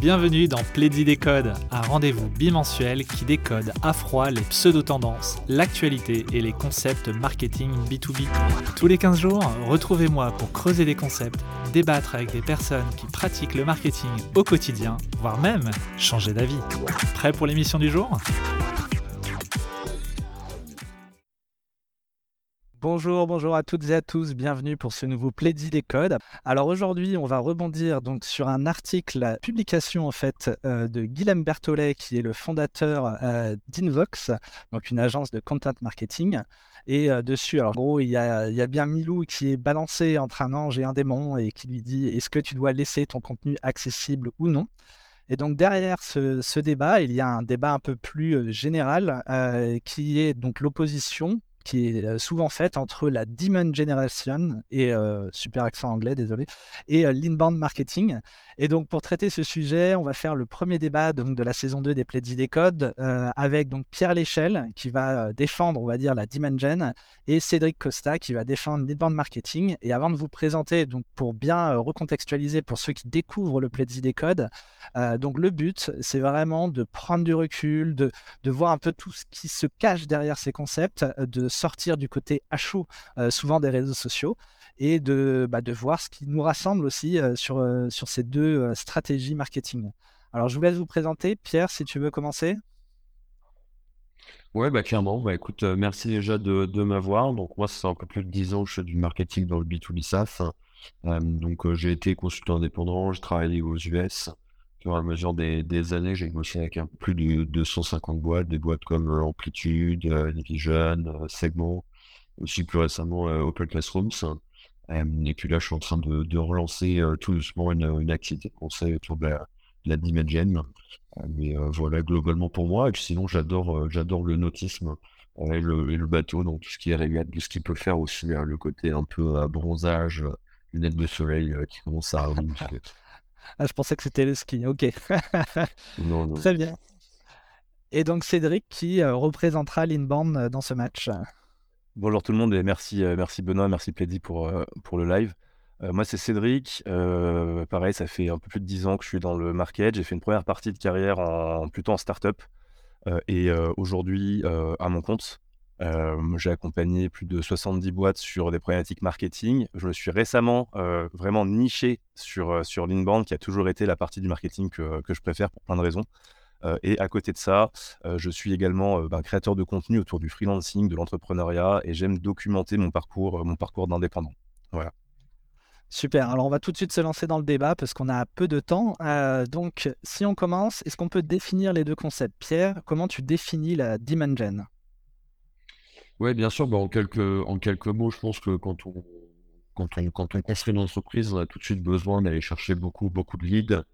Bienvenue dans Plaidy Décode, un rendez-vous bimensuel qui décode à froid les pseudo-tendances, l'actualité et les concepts marketing B2B. Tous les 15 jours, retrouvez-moi pour creuser des concepts, débattre avec des personnes qui pratiquent le marketing au quotidien, voire même changer d'avis. Prêt pour l'émission du jour? Bonjour, bonjour à toutes et à tous, bienvenue pour ce nouveau Plaidy des codes. Alors aujourd'hui, on va rebondir donc sur un article, publication en fait euh, de Guillaume Berthollet, qui est le fondateur euh, d'Invox, donc une agence de content marketing. Et euh, dessus, alors en gros, il y, a, bien Milou qui est balancé entre un ange et un démon et qui lui dit est-ce que tu dois laisser ton contenu accessible ou non? Et donc derrière ce, débat, il y a un débat un peu plus général qui est donc l'opposition qui est souvent faite entre la Demon Generation et super accent anglais, désolé, et l'inbound marketing. Et donc pour traiter ce sujet, on va faire le premier débat donc, de la saison 2 des Pledis des Codes avec donc Pierre Léchelle qui va défendre, on va dire, la Demon Gen et Cédric Costa qui va défendre l'inbound marketing. Et avant de vous présenter, donc pour bien recontextualiser pour ceux qui découvrent le Pledis des Codes, donc le but, c'est vraiment de prendre du recul, de, de voir un peu tout ce qui se cache derrière ces concepts, de sortir du côté à chaud, euh, souvent des réseaux sociaux, et de, bah, de voir ce qui nous rassemble aussi euh, sur, euh, sur ces deux stratégies marketing. Alors, je vous laisse vous présenter. Pierre, si tu veux commencer. Ouais, bah clairement. Bah, écoute, merci déjà de, de m'avoir. Donc, moi, c'est un peu plus de 10 ans que je fais du marketing dans le B2B SaaS. donc, j'ai été consultant indépendant, je travaillé aux US fur et à mesure des, années, j'ai bossé avec un plus de 250 boîtes, des boîtes comme euh, Amplitude, euh, Division, euh, Segment, aussi plus récemment Open Classrooms. et puis là, je suis en train de, relancer tout doucement une, activité de conseil autour de la, de la Dimension. mais voilà, globalement pour moi. Et puis sinon, j'adore j'adore le nautisme et le, et, le, bateau, donc tout ce qui est régate, tout ce qui peut faire aussi le côté un peu bronzage, lunettes de soleil qui commence à arriver. Ah, je pensais que c'était le ski. Ok. non, non. Très bien. Et donc Cédric qui euh, représentera l'inbound euh, dans ce match. Bonjour tout le monde et merci, euh, merci Benoît, merci Plaidy pour, pour le live. moi c'est Cédric. pareil, ça fait un peu plus de 10 ans que je suis dans le market. J'ai fait une première partie de carrière en, plutôt en start-up et aujourd'hui à mon compte. J'ai accompagné plus de 70 boîtes sur des problématiques marketing. Je me suis récemment vraiment niché sur, sur l'inbound, qui a toujours été la partie du marketing que, que je préfère pour plein de raisons. et à côté de ça, je suis également ben, créateur de contenu autour du freelancing, de l'entrepreneuriat, et j'aime documenter mon parcours, mon parcours d'indépendant. Voilà. Super, alors on va tout de suite se lancer dans le débat parce qu'on a peu de temps. donc si on commence, est-ce qu'on peut définir les deux concepts? Pierre, comment tu définis la Dimension oui, bien sûr. Bah, en, quelques, en quelques mots, je pense que quand on, quand on, quand on construit une entreprise, on a tout de suite besoin d'aller chercher beaucoup, beaucoup de leads.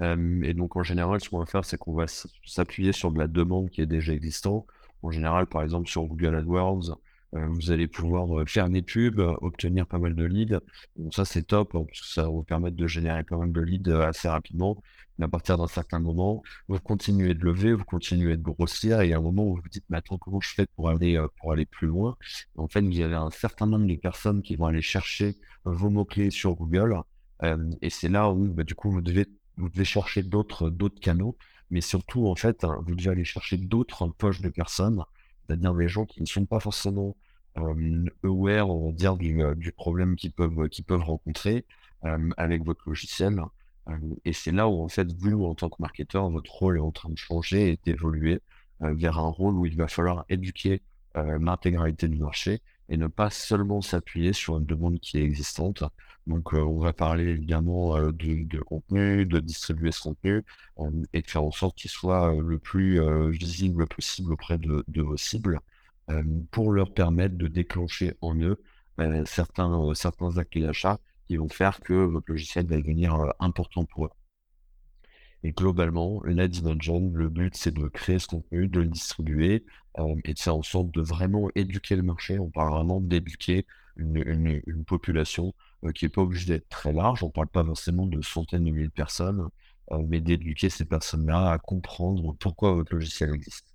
et donc, en général, ce qu'on va faire, c'est qu'on va s'appuyer sur de la demande qui est déjà existante. En général, par exemple, sur Google AdWords, vous allez pouvoir euh, faire des pubs, euh, obtenir pas mal de leads. Donc ça, c'est top, hein, parce que ça va vous permettre de générer pas mal de leads assez rapidement. Mais à partir d'un certain moment, vous continuez de lever, vous continuez de grossir, et a un moment où vous vous dites, mais attends, comment je fais pour aller, pour aller plus loin? En fait, vous avez un certain nombre de personnes qui vont aller chercher vos mots-clés sur Google, et c'est là où, bah, du coup, vous devez, vous devez chercher d'autres, d'autres canaux, mais surtout, en fait, hein, vous devez aller chercher d'autres poches de personnes, c'est-à-dire des gens qui ne sont pas forcément aware, dire, du, problème qu'ils peuvent rencontrer avec votre logiciel. et c'est là où, en fait, vous, en tant que marketeur, votre rôle est en train de changer et d'évoluer vers un rôle où il va falloir éduquer l'intégralité du marché et ne pas seulement s'appuyer sur une demande qui est existante. Donc, on va parler évidemment de, de, contenu, de distribuer ce contenu et de faire en sorte qu'il soit le plus visible possible auprès de, de vos cibles pour leur permettre de déclencher en eux certains, certains actes d'achat qui vont faire que votre logiciel va devenir important pour eux. Et globalement, la dimension, le but, c'est de créer ce contenu, de le distribuer et de faire en sorte de vraiment éduquer le marché. On parle vraiment d'éduquer une, une, population qui n'est pas obligée d'être très large. On ne parle pas forcément de centaines de milliers de personnes, mais d'éduquer ces personnes-là à comprendre pourquoi votre logiciel existe.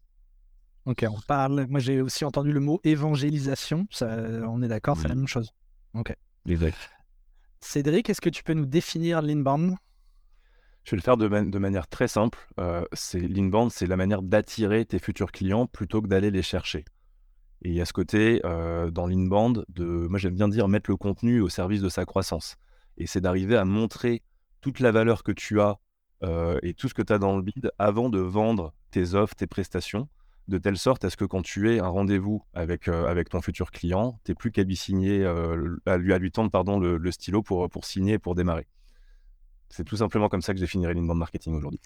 Ok, on parle. Moi, j'ai aussi entendu le mot évangélisation. Ça, on est d'accord, c'est la même chose. Ok. Exact. Cédric, est-ce que tu peux nous définir l'inbound? Je vais le faire de, manière très simple. Euh, c'est l'inbound, c'est la manière d'attirer tes futurs clients plutôt que d'aller les chercher. Et il y a ce côté euh, dans l'inbound de, moi j'aime bien dire, mettre le contenu au service de sa croissance. Et c'est d'arriver à montrer toute la valeur que tu as euh, et tout ce que tu as dans le bid avant de vendre tes offres, tes prestations, de telle sorte à ce que quand tu es un rendez-vous avec, euh, avec ton futur client, tu n'es plus qu'à lui signer, lui, tendre le, stylo pour, pour signer et pour démarrer. C'est tout simplement comme ça que je définirais l'inbound marketing aujourd'hui.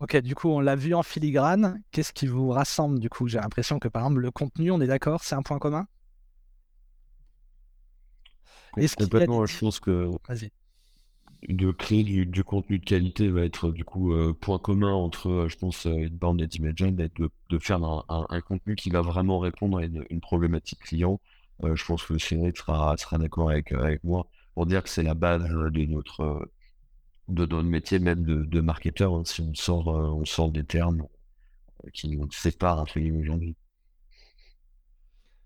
Ok, du coup, on l'a vu en filigrane. Qu'est-ce qui vous rassemble du coup? J'ai l'impression que par exemple, le contenu, on est d'accord, c'est un point commun? Est-ce Complètement, je pense que de créer du, contenu de qualité va être du coup euh, point commun entre, euh, je pense, une bande et Imagen, de, de faire un, contenu qui va vraiment répondre à une, problématique client. Euh, je pense que Cédric sera, sera d'accord avec, avec moi pour dire que c'est la base de notre de notre métier même de, de marketeur, hein, si on sort, euh, on sort des termes qui nous séparent un peu aujourd'hui.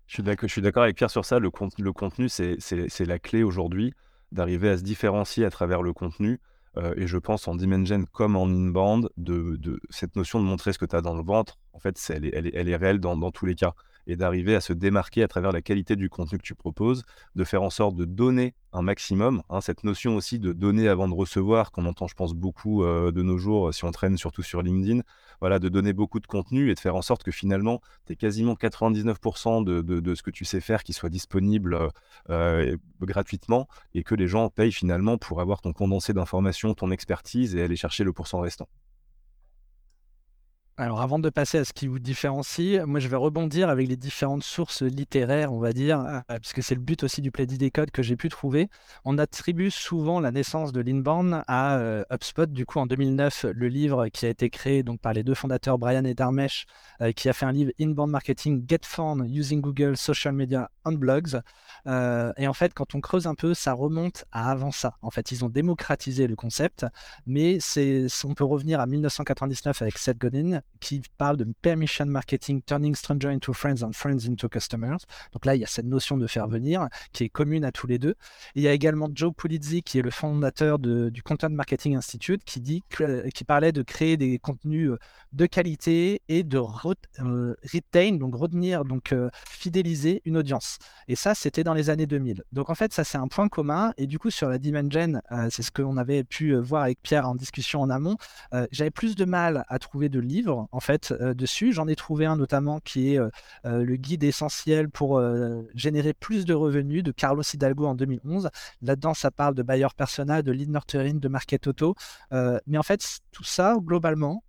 Je suis d'accord avec Pierre sur ça. Le, le contenu, c'est la clé aujourd'hui d'arriver à se différencier à travers le contenu. Euh, et je pense en Dimension comme en inbound, de, de cette notion de montrer ce que tu as dans le ventre, en fait, elle, est, elle, est, elle, est, réelle dans, dans tous les cas et d'arriver à se démarquer à travers la qualité du contenu que tu proposes, de faire en sorte de donner un maximum. Hein, cette notion aussi de donner avant de recevoir, qu'on entend, je pense, beaucoup euh, de nos jours, si on traîne surtout sur LinkedIn, voilà, de donner beaucoup de contenu et de faire en sorte que finalement, tu es quasiment 99% de, ce que tu sais faire qui soit disponible euh, euh, gratuitement et que les gens payent finalement pour avoir ton condensé d'informations, ton expertise et aller chercher le pourcent restant. Alors avant de passer à ce qui vous différencie, moi je vais rebondir avec les différentes sources littéraires, on va dire, euh, puisque c'est le but aussi du Plaidy des codes que j'ai pu trouver. On attribue souvent la naissance de l'inbound à euh, HubSpot. Du coup, en 2009, le livre qui a été créé donc, par les deux fondateurs Brian et Darmesh, euh, qui a fait un livre Inbound Marketing Get Found Using Google, Social Media and Blogs. et en fait, quand on creuse un peu, ça remonte à avant ça. En fait, ils ont démocratisé le concept, mais on peut revenir à 1999 avec Seth Godin qui parle de permission marketing, turning strangers into friends and friends into customers. Donc là, il y a cette notion de faire venir qui est commune à tous les deux. il y a également Joe Pulizzi, qui est le fondateur du Content Marketing Institute, qui, dit, qui parlait de créer des contenus euh, de qualité et de euh, retain, donc retenir, donc euh, fidéliser une audience. Et ça, c'était dans les années 2000. Donc en fait, ça, c'est un point commun. Et du coup, sur la Dimension, c'est ce qu'on avait pu voir avec Pierre en discussion en amont, j'avais plus de mal à trouver de livres en fait euh, dessus. J'en ai trouvé un notamment qui est euh, euh, le guide essentiel pour générer plus de revenus de Carlos Hidalgo en 2011. Là-dedans, ça parle de buyer persona, de lead nurturing, de market auto. mais en fait, tout ça, globalement,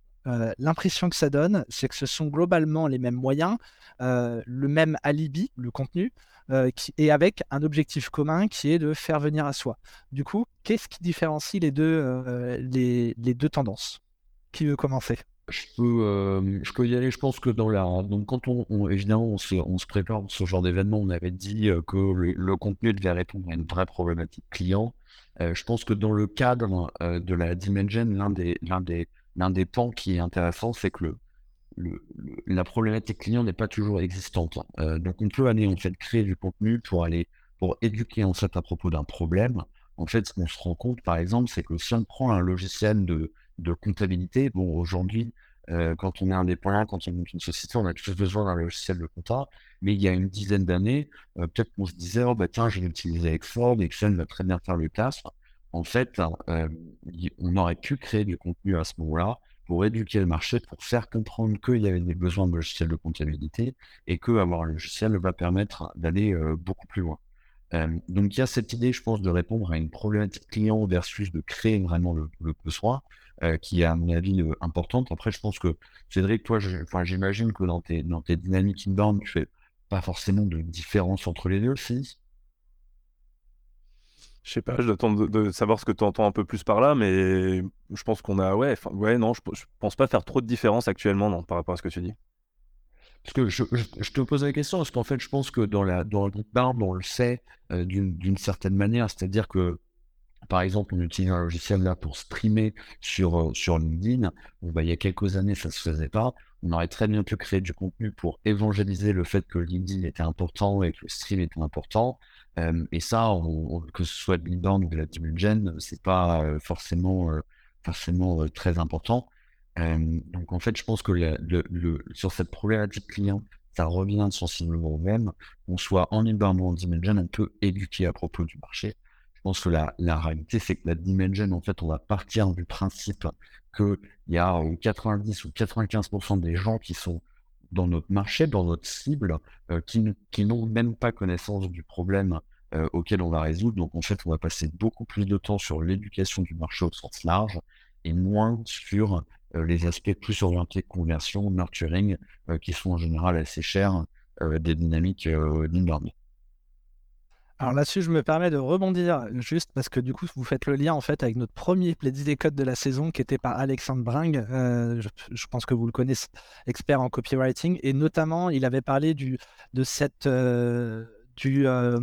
l'impression que ça donne, c'est que ce sont globalement les mêmes moyens, le même alibi, le contenu, et avec un objectif commun qui est de faire venir à soi. Du coup, qu'est-ce qui différencie les, deux tendances? Qui veut commencer? Je peux, euh, je peux y aller. Je pense que dans la. Donc, quand on, évidemment, on se, on se, prépare pour ce genre d'événement, on avait dit euh, que le, contenu devait répondre à une vraie problématique client. Euh, je pense que dans le cadre de la Dimension, l'un des, des, des pans qui est intéressant, c'est que le, la problématique client n'est pas toujours existante. donc, on peut aller en fait créer du contenu pour aller pour éduquer en fait à propos d'un problème. En fait, ce qu'on se rend compte, par exemple, c'est que si on prend un logiciel de de comptabilité. Bon, aujourd'hui, euh, quand on est indépendant, quand on est une société, on a tous besoin d'un logiciel de compta. Mais il y a une dizaine d'années, euh, peut-être qu'on se disait, oh, bah, tiens, je vais utiliser Excel, Excel va très bien faire le taf. En fait, euh, on aurait pu créer du contenu à ce moment-là pour éduquer le marché, pour faire comprendre qu'il y avait des besoins de logiciels de comptabilité et que avoir un logiciel va permettre d'aller beaucoup plus loin. donc il y a cette idée, je pense, de répondre à une problématique client versus de créer vraiment le, le besoin. Euh, qui est à mon avis euh, importante. Après, je pense que Cédric, toi, j'imagine que dans tes, dans tes dynamiques inbound, tu fais pas forcément de différence entre les deux, si? Je sais pas, je dois de, savoir ce que tu entends un peu plus par là, mais je pense qu'on a. Ouais, ouais non, je, je, pense pas faire trop de différence actuellement non, par rapport à ce que tu dis. Parce que je, je, te pose la question, parce qu'en fait, je pense que dans, la, dans le on le sait euh, d'une certaine manière, c'est-à-dire que par exemple, on utilise un logiciel là pour streamer sur, euh, sur LinkedIn. Bah, il y a quelques années, ça ne se faisait pas. On aurait très bien pu créer du contenu pour évangéliser le fait que LinkedIn était important et que le stream était important. Euh, et ça, que ce soit de LinkedIn ou de la Dimension, c'est pas euh, forcément forcément très important. donc en fait, je pense que le, sur cette problématique client, ça revient sensiblement au même. On soit en inbound ou en dimension, un peu éduqué à propos du marché. Je pense que la, réalité, c'est que la dimension, en fait, on va partir du principe qu'il y a 90 ou 95% des gens qui sont dans notre marché, dans notre cible, euh, qui, n'ont même pas connaissance du problème euh, auquel on va résoudre. Donc en fait, on va passer beaucoup plus de temps sur l'éducation du marché au sens large et moins sur euh, les aspects plus orientés conversion, nurturing, qui sont en général assez chers des dynamiques d'inbound. Alors là-dessus, je me permets de rebondir juste parce que du coup, vous faites le lien en fait avec notre premier Plaidy des codes de la saison qui était par Alexandre Bring. Euh, je, pense que vous le connaissez, expert en copywriting. Et notamment, il avait parlé du, de cette. Euh, euh,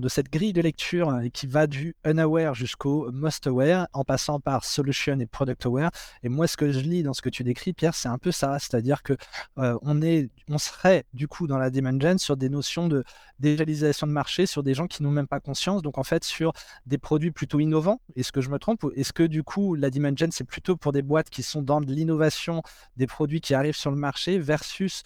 de cette grille de lecture euh, qui va du unaware jusqu'au most aware en passant par solution et product aware. Et moi, ce que je lis dans ce que tu décris, Pierre, c'est un peu ça. C'est-à-dire que euh, on, est, on serait du coup dans la demand gen sur des notions de dévalisation de marché, sur des gens qui n'ont même pas conscience. Donc en fait, sur des produits plutôt innovants. Est-ce que je me trompe Est-ce que du coup, la demand gen, c'est plutôt pour des boîtes qui sont dans de l'innovation, des produits qui arrivent sur le marché versus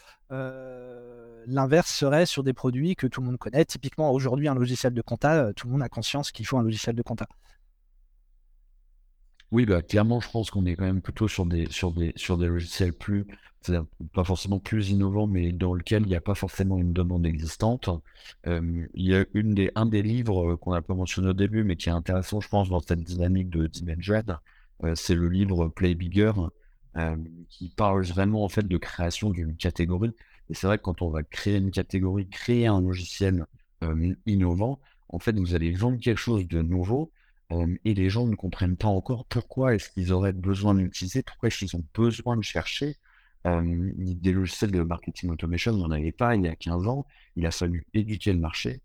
l'inverse serait sur des produits que tout le monde connaît. Typiquement, aujourd'hui, un logiciel de compta, euh, tout le monde a conscience qu'il faut un logiciel de compta. Oui, bah, clairement, je pense qu'on est quand même plutôt sur des, sur des, sur des logiciels plus, pas forcément plus innovants, mais dans lesquels il n'y a pas forcément une demande existante. il y a une des, un des livres euh, qu'on n'a pas mentionné au début, mais qui est intéressant, je pense, dans cette dynamique de Dimension, euh, c'est le livre Play Bigger, qui parle vraiment en fait de création d'une catégorie. Et c'est vrai que quand on va créer une catégorie, créer un logiciel innovant, en fait, vous allez vendre quelque chose de nouveau et les gens ne comprennent pas encore pourquoi est-ce qu'ils auraient besoin d'utiliser, pourquoi est-ce qu'ils ont besoin de chercher des logiciels de marketing automation. On n'en avait pas il y a 15 ans. Il a fallu éduquer le marché.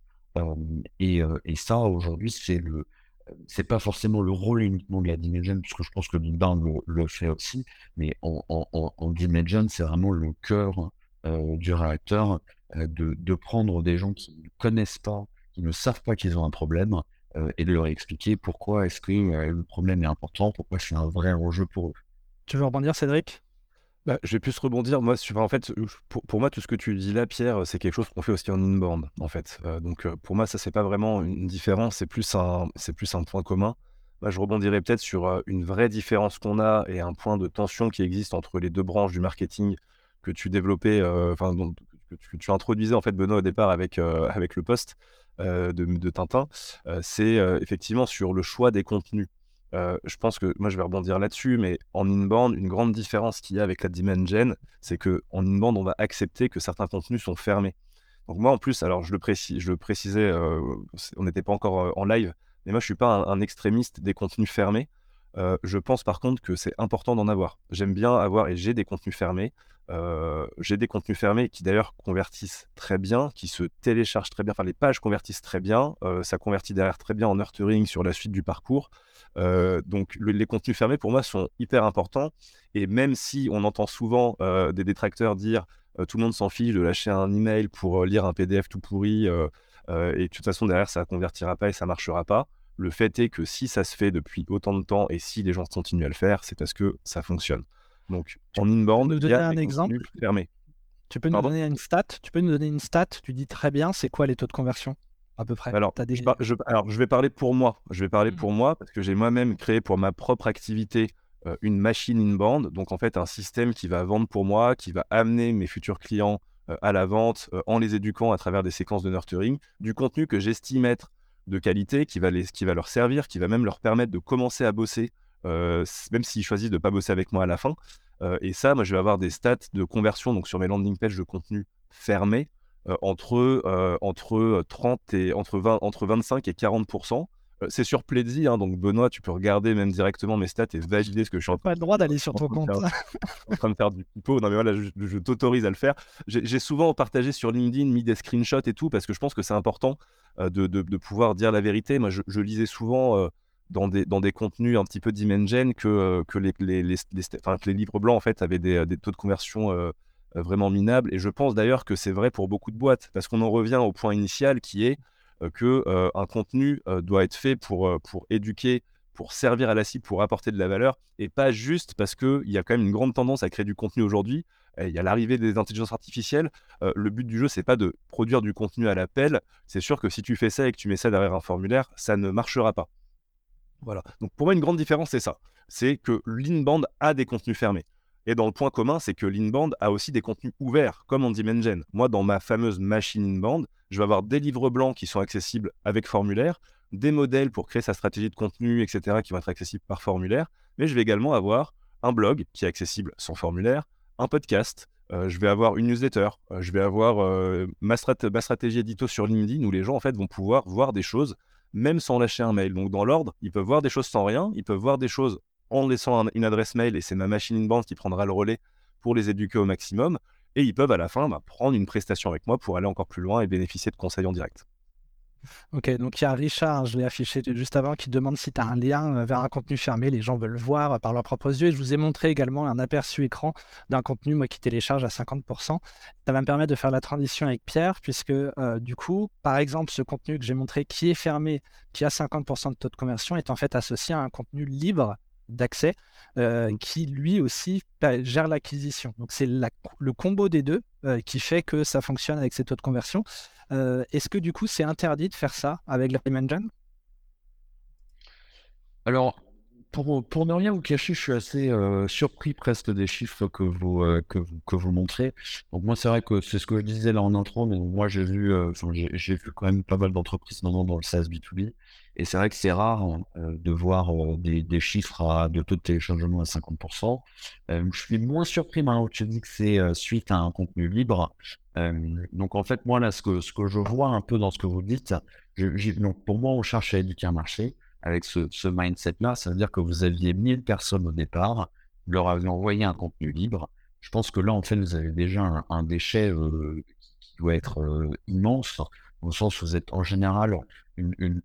et, ça, aujourd'hui, c'est le, c'est pas forcément le rôle uniquement de la Dimension, puisque je pense que l'inbound le, le fait aussi, mais en, en, en Dimension, c'est vraiment le cœur euh, du réacteur, euh, de, prendre des gens qui ne connaissent pas, qui ne savent pas qu'ils ont un problème, euh, et de leur expliquer pourquoi est-ce que le problème est important, pourquoi c'est un vrai enjeu pour eux. Tu veux rebondir, Cédric? Bah, je vais plus rebondir. Moi, en fait, pour, moi, tout ce que tu dis là, Pierre, c'est quelque chose qu'on fait aussi en inbound, en fait. donc, pour moi, ça, c'est pas vraiment une différence, c'est plus un, c'est plus un point commun. Je rebondirais peut-être sur une vraie différence qu'on a et un point de tension qui existe entre les deux branches du marketing que tu développais, euh, enfin, que, tu introduisais en fait, Benoît, au départ avec, euh, avec le poste euh, de, Tintin, c'est effectivement sur le choix des contenus. Je pense que moi je vais rebondir là-dessus, mais en inbound, une grande différence qu'il y a avec la demand gen, c'est que en inbound, on va accepter que certains contenus sont fermés. Donc moi en plus, alors je le, précise, je le précisais, on n'était pas encore en live, mais moi je suis pas un, un extrémiste des contenus fermés. je pense par contre que c'est important d'en avoir. J'aime bien avoir et j'ai des contenus fermés. Euh, j'ai des contenus fermés qui d'ailleurs convertissent très bien, qui se téléchargent très bien, enfin les pages convertissent très bien, euh, ça convertit derrière très bien en nurturing sur la suite du parcours. Euh, donc les contenus fermés pour moi sont hyper importants et même si on entend souvent des détracteurs dire tout le monde s'en fiche de lâcher un email pour lire un PDF tout pourri et de toute façon derrière ça convertira pas et ça marchera pas. Le fait est que si ça se fait depuis autant de temps et si les gens continuent à le faire, c'est parce que ça fonctionne. Donc, en inbound, nous donner un exemple? fermé. Tu peux nous donner une stat? Tu peux nous donner une stat? Tu dis très bien, c'est quoi les taux de conversion? À peu près alors, je, alors, je vais parler pour moi. Je vais parler mmh. pour moi parce que j'ai moi-même créé pour ma propre activité euh, une machine inbound. Donc, en fait, un système qui va vendre pour moi, qui va amener mes futurs clients euh, à la vente euh, en les éduquant à travers des séquences de nurturing, du contenu que j'estime être de qualité, qui va, les, qui va leur servir, qui va même leur permettre de commencer à bosser euh, même s'ils choisissent de ne pas bosser avec moi à la fin. Euh, et ça, moi, je vais avoir des stats de conversion donc sur mes landing pages de contenu fermés entre, entre 30 et entre, 20, entre 25 et 40% c'est sur Pledzi, hein, donc Benoît, tu peux regarder même directement mes stats et valider ce que je suis en train Pas le droit d'aller sur ton compte. en train de faire du pipeau. Non, mais voilà, je, t'autorise à le faire. J'ai souvent partagé sur LinkedIn, mis des screenshots et tout, parce que je pense que c'est important de, de, pouvoir dire la vérité. Moi, je, lisais souvent dans des, dans des contenus un petit peu dimension que, euh, que, les, les, les, les, livres blancs en fait avaient des, des taux de conversion euh, euh, vraiment minables. Et je pense d'ailleurs que c'est vrai pour beaucoup de boîtes, parce qu'on en revient au point initial qui est que un contenu doit être fait pour, pour éduquer, pour servir à la cible, pour apporter de la valeur, et pas juste parce qu'il y a quand même une grande tendance à créer du contenu aujourd'hui. Il y a l'arrivée des intelligences artificielles. Euh, le but du jeu, c'est pas de produire du contenu à l'appel. C'est sûr que si tu fais ça et que tu mets ça derrière un formulaire, ça ne marchera pas. Voilà. Donc pour moi, une grande différence, c'est ça. C'est que l'inbound a des contenus fermés. Et dans le point commun, c'est que l'inbound a aussi des contenus ouverts, comme en Dimension. Moi, dans ma fameuse machine inbound, je vais avoir des livres blancs qui sont accessibles avec formulaire, des modèles pour créer sa stratégie de contenu, etc., qui vont être accessibles par formulaire, mais je vais également avoir un blog qui est accessible sans formulaire, un podcast, euh, je vais avoir une newsletter, euh, je vais avoir euh, ma, stratégie édito sur LinkedIn où les gens en fait vont pouvoir voir des choses même sans lâcher un mail. Donc dans l'ordre, ils peuvent voir des choses sans rien, ils peuvent voir des choses en laissant une adresse mail et c'est ma machine inbound qui prendra le relais pour les éduquer au maximum. Et ils peuvent à la fin bah, prendre une prestation avec moi pour aller encore plus loin et bénéficier de conseils en direct. Ok, donc il y a Richard, je l'ai affiché juste avant, qui demande si tu as un lien euh, vers un contenu fermé. Les gens veulent le voir par leurs propres yeux. Et je vous ai montré également un aperçu écran d'un contenu, moi, qui télécharge à 50%. Ça va me permettre de faire la transition avec Pierre, puisque euh, du coup, par exemple, ce contenu que j'ai montré qui est fermé, qui a 50% de taux de conversion, est en fait associé à un contenu libre d'accès euh, qui lui aussi gère l'acquisition. Donc c'est le combo des deux qui fait que ça fonctionne avec ces taux de conversion. Euh, est-ce que du coup, c'est interdit de faire ça avec la Engine Alors, pour, pour, ne rien vous cacher, je suis assez euh, surpris presque des chiffres que vous, euh, que que vous montrez. Donc moi, c'est vrai que c'est ce que je disais là en intro, mais moi j'ai vu, vu quand même pas mal d'entreprises dans le SaaS B2B. Et c'est vrai que c'est rare hein, de voir des, des, chiffres de taux de téléchargement à 50%. je suis moins surpris maintenant que tu dis que c'est suite à un contenu libre donc en fait, moi là, ce que, je vois un peu dans ce que vous dites, donc pour moi, on cherche à éduquer un marché avec ce, ce mindset-là. Ça veut dire que vous aviez 1000 personnes au départ, vous leur avez envoyé un contenu libre. Je pense que là, en fait, vous avez déjà un, déchet qui doit être immense, au sens où vous êtes en général une,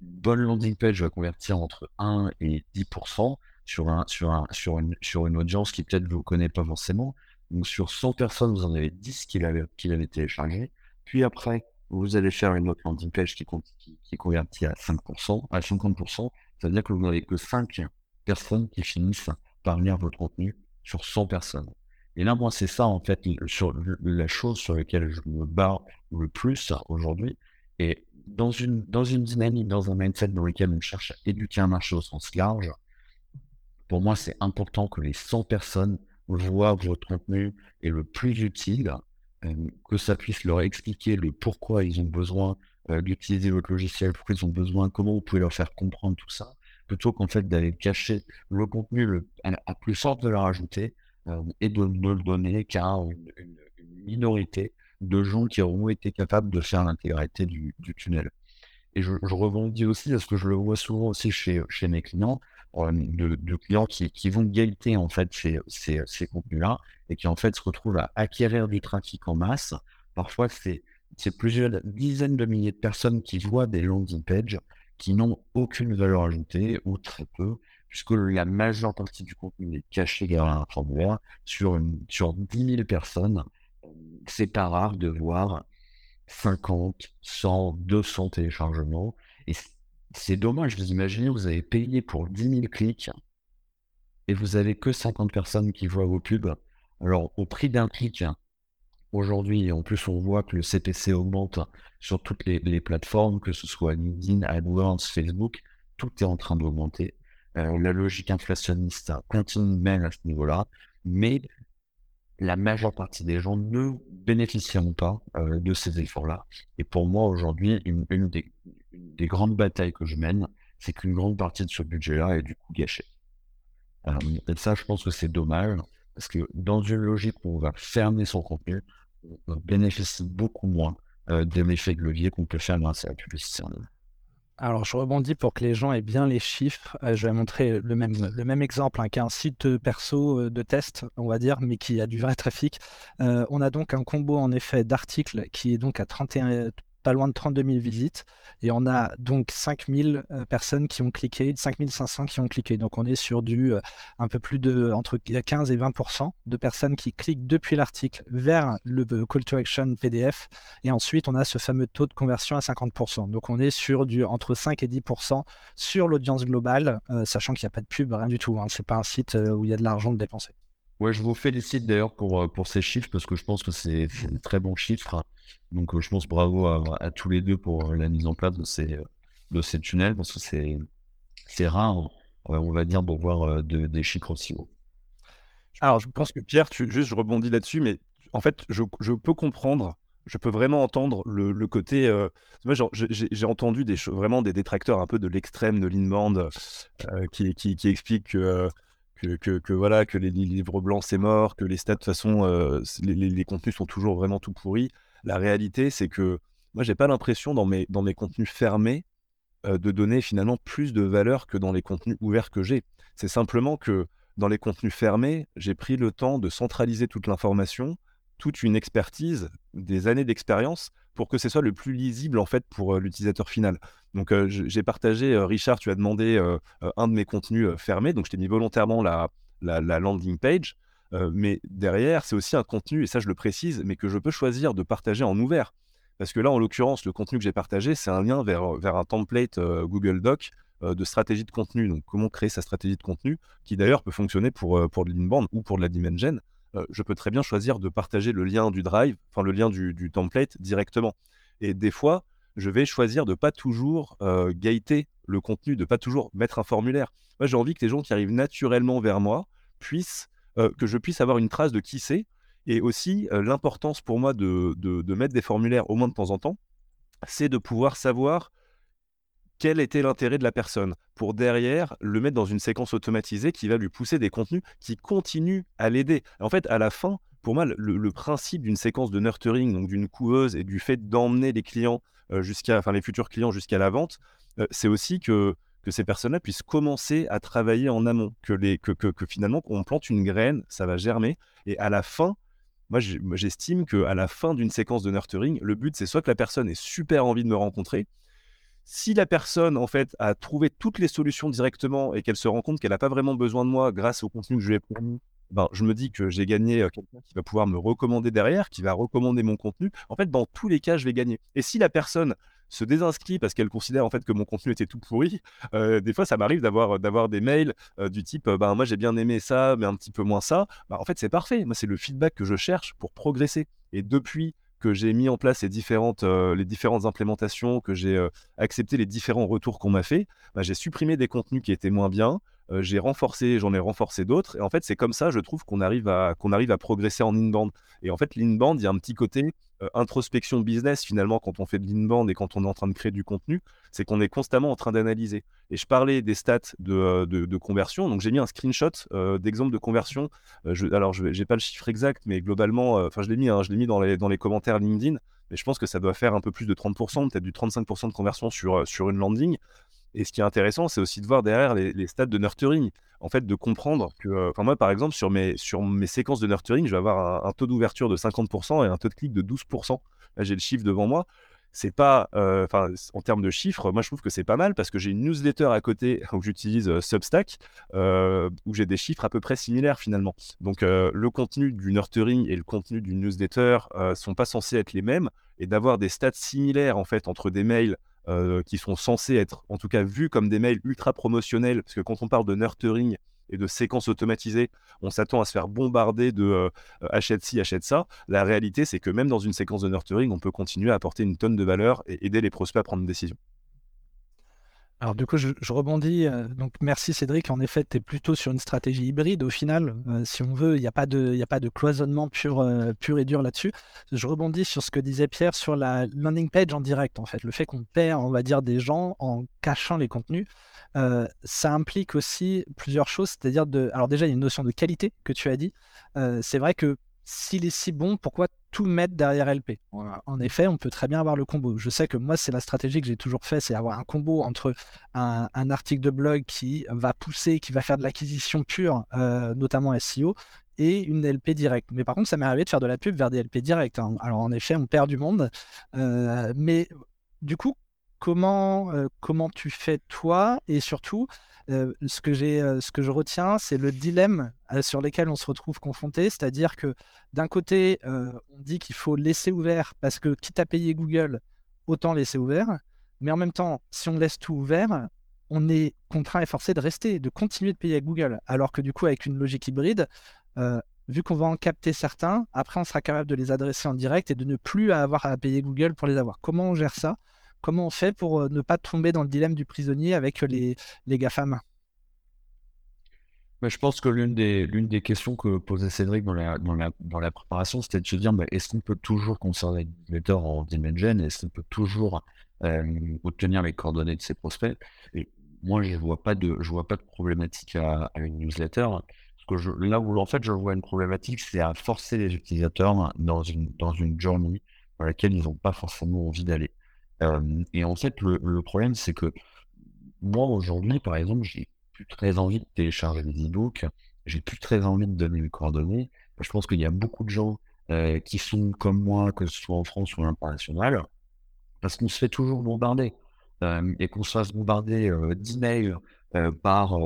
bonne landing page va convertir entre 1 et 10% sur, sur, un, une, audience qui peut-être ne vous connaît pas forcément. Donc sur 100 personnes, vous en avez 10 qui l'avaient, qui téléchargé. Puis après, vous allez faire une autre landing page qui, qui, qui convertit à 5%, à 50%. Ça veut dire que vous n'avez que 5 personnes qui finissent par lire votre contenu sur 100 personnes. Et là, moi, c'est ça, en fait, la chose sur laquelle je me bats le plus aujourd'hui. Et dans une, dans une dynamique, dans un mindset dans lequel on cherche à éduquer un marché au sens large, pour moi, c'est important que les 100 personnes voient que votre contenu est le plus utile, euh, que ça puisse leur expliquer le pourquoi ils ont besoin euh, d'utiliser votre logiciel, pourquoi ils ont besoin, comment vous pouvez leur faire comprendre tout ça, plutôt qu'en fait d'aller cacher le contenu à, plus forte valeur ajoutée euh, et de ne le donner qu'à une, minorité de gens qui auront été capables de faire l'intégralité du, tunnel. Et je, je, rebondis aussi parce que je le vois souvent aussi chez, chez mes clients de, clients qui, qui, vont guetter en fait ces, ces, ces contenus-là et qui en fait se retrouvent à acquérir du trafic en masse. Parfois, c'est plusieurs dizaines de milliers de personnes qui voient des landing pages qui n'ont aucune valeur ajoutée ou très peu, puisque la majeure partie du contenu est caché derrière un formulaire. Sur, sur 10 000 personnes, c'est pas rare de voir 50, 100, 200 téléchargements. Et c'est dommage, vous imaginez, vous avez payé pour 10 000 clics et vous avez que 50 personnes qui voient vos pubs. Alors, au prix d'un clic, aujourd'hui, en plus, on voit que le CPC augmente sur toutes les, plateformes, que ce soit LinkedIn, AdWords, Facebook, tout est en train d'augmenter. Euh, la logique inflationniste continue même à ce niveau-là, mais la majeure partie des gens ne bénéficieront pas euh, de ces efforts-là. Et pour moi, aujourd'hui, une, des, des grandes batailles que je mène, c'est qu'une grande partie de ce budget-là est du coup gâchée. Euh, et ça, je pense que c'est dommage, parce que dans une logique où on va fermer son contenu, on bénéficie beaucoup moins euh, de l'effet de levier qu'on peut faire grâce à la publicité Alors, je rebondis pour que les gens aient bien les chiffres. Euh, je vais montrer le même, le même exemple hein, qu'un site perso de test, on va dire, mais qui a du vrai trafic. on a donc un combo en effet d'articles qui est donc à 31, pas loin de 32 000 visites. Et on a donc 5000 personnes qui ont cliqué, 5500 qui ont cliqué. Donc on est sur du un peu plus de entre 15 et 20% de personnes qui cliquent depuis l'article vers le call to action PDF. Et ensuite, on a ce fameux taux de conversion à 50%. Donc on est sur du entre 5 et 10% sur l'audience globale, sachant qu'il n'y a pas de pub, rien du tout. Hein. C'est pas un site où il y a de l'argent de dépenser. Ouais, je vous félicite d'ailleurs pour, pour ces chiffres parce que je pense que c'est un très bon chiffre. Donc, je pense bravo à, tous les deux pour la mise en place de ces, de ces tunnels parce que c'est, rare, on va dire, de voir de, des chiffres aussi hauts. Alors, je pense que Pierre, juste je rebondis là-dessus, mais en fait, je, je peux comprendre je peux vraiment entendre le, côté. Euh, j'ai entendu des vraiment des détracteurs un peu de l'extrême de l'inbound euh, qui, qui, qui, expliquent que, que, voilà, que les, livres blancs c'est mort, que les stats de façon, euh, les, les, contenus sont toujours vraiment tout pourris. La réalité, c'est que moi, j'ai pas l'impression dans mes, dans mes contenus fermés euh, de donner finalement plus de valeur que dans les contenus ouverts que j'ai. C'est simplement que dans les contenus fermés, j'ai pris le temps de centraliser toute l'information, toute une expertise, des années d'expérience pour que ce soit le plus lisible en fait pour euh, l'utilisateur final. Donc j'ai partagé, Richard, tu as demandé un de mes contenus fermés, donc je t'ai mis volontairement la, la, la landing page. mais derrière, c'est aussi un contenu, et ça je le précise, mais que je peux choisir de partager en ouvert. Parce que là, en l'occurrence, le contenu que j'ai partagé, c'est un lien vers, un template Google Doc de stratégie de contenu. Donc, comment créer sa stratégie de contenu, qui d'ailleurs peut fonctionner pour, pour de l'inbound ou pour de la dimension. je peux très bien choisir de partager le lien du drive, enfin le lien du, template directement. Et des fois, je vais choisir de pas toujours euh, le contenu, de pas toujours mettre un formulaire. Moi, j'ai envie que les gens qui arrivent naturellement vers moi puissent, que je puisse avoir une trace de qui c'est, et aussi, l'importance pour moi de, mettre des formulaires au moins de temps en temps, c'est de pouvoir savoir quel était l'intérêt de la personne pour derrière le mettre dans une séquence automatisée qui va lui pousser des contenus qui continuent à l'aider. En fait, à la fin, pour moi, le, principe d'une séquence de nurturing, donc d'une couveuse et du fait d'emmener les clients jusqu'à, enfin les futurs clients jusqu'à la vente, c'est aussi que que ces personnes-là puissent commencer à travailler en amont, que, les, que, que, que finalement, on plante une graine, ça va germer, et à la fin, moi, j'estime qu'à la fin d'une séquence de nurturing, le but, c'est soit que la personne ait super envie de me rencontrer. Si la personne, en fait, a trouvé toutes les solutions directement et qu'elle se rend compte qu'elle n'a pas vraiment besoin de moi grâce au contenu que je lui ai fourni, ben, je me dis que j'ai gagné quelqu'un qui va pouvoir me recommander derrière, qui va recommander mon contenu. En fait, dans tous les cas, je vais gagner. Et si la personne se désinscrit parce qu'elle considère en fait que mon contenu était tout pourri. des fois, ça m'arrive d'avoir d'avoir des mails du type ben moi j'ai bien aimé ça, mais un petit peu moins ça. Ben, en fait, c'est parfait. Moi, c'est le feedback que je cherche pour progresser. Et depuis que j'ai mis en place les différentes, les différentes implémentations, que j'ai accepté les différents retours qu'on m'a fait, ben, j'ai supprimé des contenus qui étaient moins bien. J'ai renforcé, j'en ai renforcé d'autres. Et en fait, c'est comme ça, je trouve qu'on arrive à arrive à progresser en inbound. Et en fait, l'inbound, il y a un petit côté euh, introspection business finalement quand on fait de l'inbound et quand on est en train de créer du contenu, c'est qu'on est constamment en train d'analyser. Et je parlais des stats de, euh, de, conversion, donc j'ai mis un screenshot euh, d'exemple de conversion. alors je n'ai pas le chiffre exact, mais globalement, enfin je l'ai mis, hein, je mis dans les, dans les commentaires LinkedIn, mais je pense que ça doit faire un peu plus de 30%, peut-être du 35% de conversion sur, sur une landing. Et ce qui est intéressant, c'est aussi de voir derrière les, les stats de nurturing en fait, de comprendre que, euh, enfin, moi, par exemple, sur mes, sur mes séquences de nurturing, je vais avoir un, taux d'ouverture de 50% et un taux de clic de 12%. Là, j'ai le chiffre devant moi. C'est pas, euh, enfin, en termes de chiffres, moi, je trouve que c'est pas mal parce que j'ai une newsletter à côté où j'utilise euh, Substack, où j'ai des chiffres à peu près similaires finalement. Donc, le contenu du nurturing et le contenu du newsletter sont pas censés être les mêmes et d'avoir des stats similaires en fait entre des mails euh, qui sont censés être en tout cas vus comme des mails ultra promotionnels, parce que quand on parle de nurturing et de séquences automatisées, on s'attend à se faire bombarder de euh, achète ci, achète ça. La réalité, c'est que même dans une séquence de nurturing, on peut continuer à apporter une tonne de valeur et aider les prospects à prendre une décision. Alors du coup, je, rebondis. Euh, donc merci Cédric. En effet, tu es plutôt sur une stratégie hybride au final. Euh, si on veut, il n'y a, pas de, a pas de cloisonnement pur, euh, pur et dur là-dessus. Je rebondis sur ce que disait Pierre sur la landing page en direct. En fait, le fait qu'on perd, on va dire, des gens en cachant les contenus, ça implique aussi plusieurs choses. C'est-à-dire de... Alors déjà, il y a une notion de qualité que tu as dit. C'est vrai que s'il est si bon, pourquoi tout mettre derrière LP En effet, on peut très bien avoir le combo. Je sais que moi, c'est la stratégie que j'ai toujours fait, c'est avoir un combo entre un, article de blog qui va pousser, qui va faire de l'acquisition pure, euh, notamment SEO, et une LP directe. Mais par contre, ça m'est arrivé de faire de la pub vers des LP directs. Hein. Alors en effet, on perd du monde. mais du coup, comment, comment tu fais toi? Et surtout ce, que ce que je retiens, c'est le dilemme sur lequel on se retrouve confronté, c'est-à-dire que d'un côté, on dit qu'il faut laisser ouvert parce que quitte à payer Google, autant laisser ouvert, mais en même temps, si on laisse tout ouvert, on est contraint et forcé de rester, de continuer de payer avec Google, alors que du coup, avec une logique hybride, vu qu'on va en capter certains, après on sera capable de les adresser en direct et de ne plus avoir à payer Google pour les avoir. Comment on gère ça? Comment on fait pour euh, ne pas tomber dans le dilemme du prisonnier avec les, les GAFAM? Je pense que l'une des, questions que posait Cédric dans la, préparation, c'était de se dire bah, est-ce qu'on peut toujours conserver newsletter en Dimension Est-ce qu'on peut toujours euh, obtenir les coordonnées de ses prospects? Et moi, je ne vois, pas de, vois pas de problématique à, une newsletter. Parce que là où en fait je vois une problématique, c'est à forcer les utilisateurs dans une, dans une journey dans laquelle ils n'ont pas forcément envie d'aller et en fait, le, problème, c'est que moi, aujourd'hui, par exemple, j'ai plus très envie de télécharger des e-books, j'ai plus très envie de donner mes coordonnées. Je pense qu'il y a beaucoup de gens qui sont comme moi, que ce soit en France ou à l'international, parce qu'on se fait toujours bombarder. et qu'on se fasse bombarder d'emails par,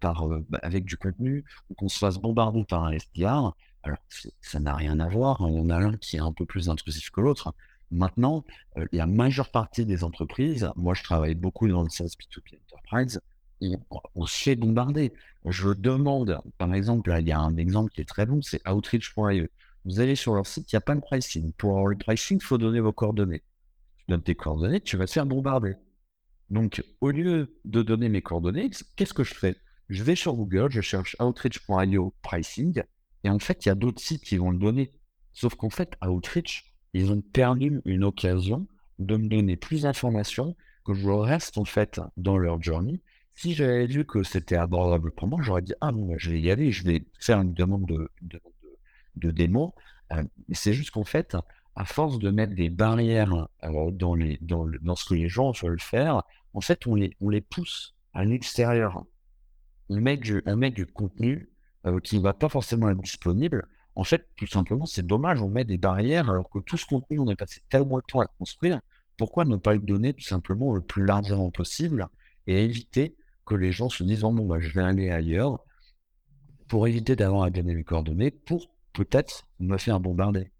par, bah, avec du contenu, ou qu'on se fasse bombarder par un SDR, alors ça n'a rien à voir. Hein. On a l'un qui est un peu plus intrusif que l'autre. Maintenant, euh, la majeure partie des entreprises, moi je travaille beaucoup dans le sales P2P Enterprise, on, se fait bombarder. Je demande, par exemple, il y a un exemple qui est très bon, c'est Outreach.io. Vous allez sur leur site, il n'y a pas de pricing. Pour avoir le pricing, il faut donner vos coordonnées. Tu donnes tes coordonnées, tu vas te faire bombarder. Donc, au lieu de donner mes coordonnées, qu'est-ce que je fais? Je vais sur Google, je cherche Outreach.io pricing, et en fait, il y a d'autres sites qui vont le donner. Sauf qu'en fait, Outreach, ils ont perdu une occasion de me donner plus d'informations que je reste en fait dans leur journey. Si j'avais vu que c'était abordable pour moi, j'aurais dit Ah bon, bah, je vais y aller, je vais faire une demande de, de, démo. Euh, c'est juste qu'en fait, à force de mettre des barrières euh, dans, ce que les gens veulent faire, en fait, on les, pousse à l'extérieur. On met du, on met du contenu euh, qui ne va pas forcément être disponible en fait, tout simplement, c'est dommage, on met des barrières alors que tout ce contenu, on a passé tellement de temps à construire. Pourquoi ne pas le donner tout simplement le plus largement possible et éviter que les gens se disent oh, bon, bah, je vais aller ailleurs pour éviter d'avoir à gagner les coordonnées pour peut-être me faire bombarder.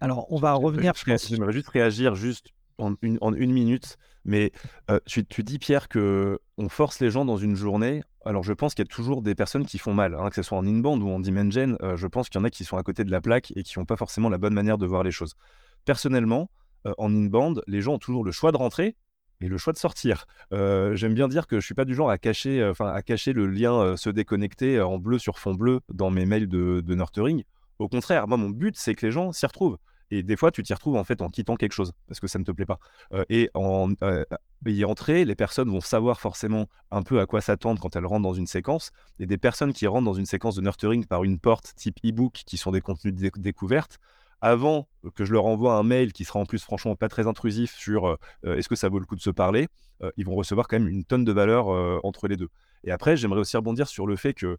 Alors, on va revenir. J'aimerais juste réagir juste en une, en une minute. Mais euh, tu, dis, Pierre, que on force les gens dans une journée. Alors, je pense qu'il y a toujours des personnes qui font mal, hein, que ce soit en inbound ou en dimension. Euh, je pense qu'il y en a qui sont à côté de la plaque et qui n'ont pas forcément la bonne manière de voir les choses. Personnellement, euh, en inbound, les gens ont toujours le choix de rentrer et le choix de sortir. J'aime bien dire que je suis pas du genre à cacher, à cacher le lien se déconnecter en bleu sur fond bleu dans mes mails de, de nurturing. Au contraire, moi, mon but, c'est que les gens s'y retrouvent. Et des fois, tu t'y retrouves en fait en quittant quelque chose parce que ça ne te plaît pas. et en y entrer, les personnes vont savoir forcément un peu à quoi s'attendre quand elles rentrent dans une séquence. Et des personnes qui rentrent dans une séquence de nurturing par une porte type e-book qui sont des contenus de découvertes, avant que je leur envoie un mail qui sera en plus franchement pas très intrusif sur est-ce que ça vaut le coup de se parler, ils vont recevoir quand même une tonne de valeur entre les deux. Et après, j'aimerais aussi rebondir sur le fait que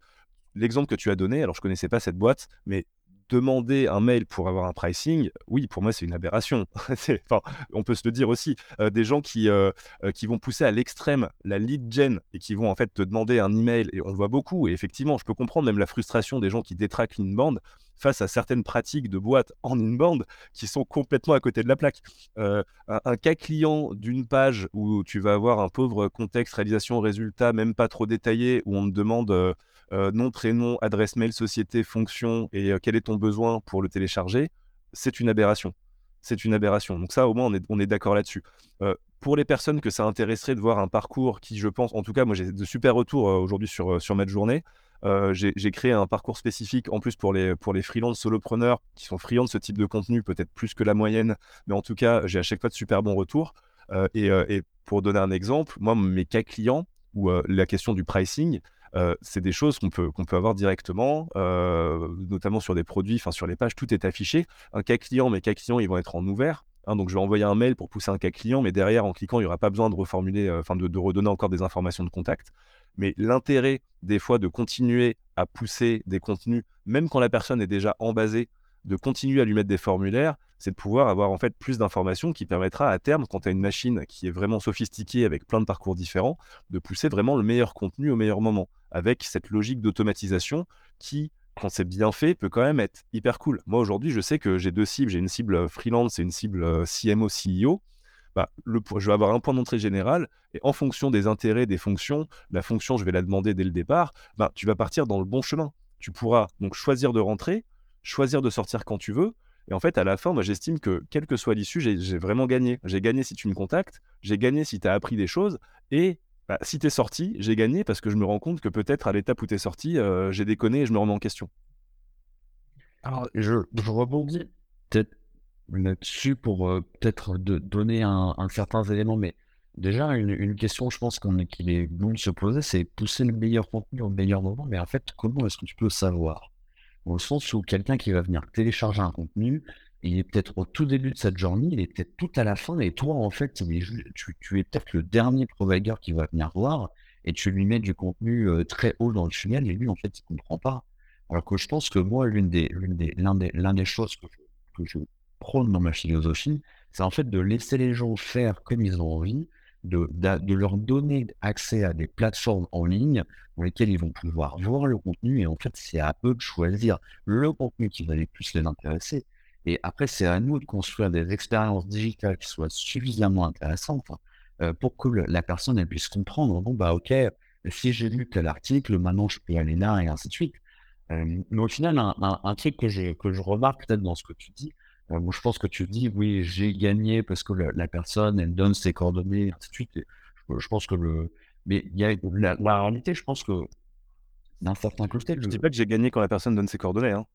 l'exemple que tu as donné, alors je connaissais pas cette boîte, mais demander un mail pour avoir un pricing, oui, pour moi, c'est une aberration. enfin, on peut se le dire aussi. Euh, des gens qui, euh, euh, qui vont pousser à l'extrême la lead gen et qui vont en fait te demander un email, et on le voit beaucoup. Et effectivement, je peux comprendre même la frustration des gens qui détraquent l'inbound face à certaines pratiques de boîtes en inbound qui sont complètement à côté de la plaque. un, un, cas client d'une page où tu vas avoir un pauvre contexte, réalisation, résultat, même pas trop détaillé, où on te demande euh, nom, prénom, adresse mail, société, fonction et euh, quel est ton besoin pour le télécharger, c'est une aberration. C'est une aberration. Donc ça, au moins, on est, on est d'accord là-dessus. Euh, pour les personnes que ça intéresserait de voir un parcours qui, je pense, en tout cas, moi j'ai de super retours aujourd'hui sur, sur ma journée. j'ai créé un parcours spécifique en plus pour les, pour les solopreneurs qui sont friands de ce type de contenu, peut-être plus que la moyenne, mais en tout cas, j'ai à chaque fois de super bons retours. et, et, pour donner un exemple, moi, mes cas clients ou la question du pricing, c'est des choses qu'on peut, peut avoir directement, notamment sur des produits, enfin sur les pages, tout est affiché. Un cas client, mes cas clients, ils vont être en ouvert. Hein, donc je vais envoyer un mail pour pousser un cas client, mais derrière, en cliquant, il n'y aura pas besoin de reformuler, enfin de, redonner encore des informations de contact. Mais l'intérêt des fois de continuer à pousser des contenus, même quand la personne est déjà embasée, de continuer à lui mettre des formulaires, c'est de pouvoir avoir en fait plus d'informations qui permettra à terme, quand tu as une machine qui est vraiment sophistiquée avec plein de parcours différents, de pousser vraiment le meilleur contenu au meilleur moment, avec cette logique d'automatisation qui, quand c'est bien fait, peut quand même être hyper cool. Moi aujourd'hui, je sais que j'ai deux cibles, j'ai une cible euh, freelance et une cible euh, CMO, CEO. Bah, le, je vais avoir un point d'entrée général et en fonction des intérêts des fonctions, la fonction, je vais la demander dès le départ, bah, tu vas partir dans le bon chemin. Tu pourras donc choisir de rentrer, choisir de sortir quand tu veux, et en fait, à la fin, moi, j'estime que quelle que soit l'issue, j'ai vraiment gagné. J'ai gagné si tu me contactes, j'ai gagné si tu as appris des choses, et bah, si tu es sorti, j'ai gagné parce que je me rends compte que peut-être à l'étape où tu es sorti, euh, j'ai déconné et je me remets en question. Alors, je, rebondis peut-être là-dessus pour euh, peut-être donner un, certain élément, mais déjà, une, question, je pense qu'il est bon de se poser, c'est pousser le meilleur contenu au meilleur moment, mais en fait, comment est-ce que tu peux savoir? Au sens où quelqu'un qui va venir télécharger un contenu, il est peut-être au tout début de cette journée, il est peut-être tout à la fin, et toi, en fait, tu, es peut-être le dernier provider qui va venir voir, et tu lui mets du contenu euh, très haut dans le tunnel, et lui, en fait, il ne comprend pas. Alors que je pense que moi, l'une des, l'une des, l'un des, l'un des choses que je, que je prône dans ma philosophie, c'est en fait de laisser les gens faire comme ils ont envie, de, leur donner accès à des plateformes en ligne dans lesquelles ils vont pouvoir voir le contenu. Et en fait, c'est à eux de choisir le contenu qui va les plus les intéresser. Et après, c'est à nous de construire des expériences digitales qui soient suffisamment intéressantes euh, pour que la personne puisse comprendre. Bon, bah, ok, si j'ai lu tel article, maintenant je peux aller là et ainsi de suite. Euh, mais au final, un, truc que que je remarque peut-être dans ce que tu dis, moi, je pense que tu dis, oui, j'ai gagné parce que la, personne, elle donne ses coordonnées, ainsi de suite. je, pense que le. Mais il y a la, réalité, je pense que d'un certain côté. Je ne dis pas que j'ai gagné quand la personne donne ses coordonnées. Hein.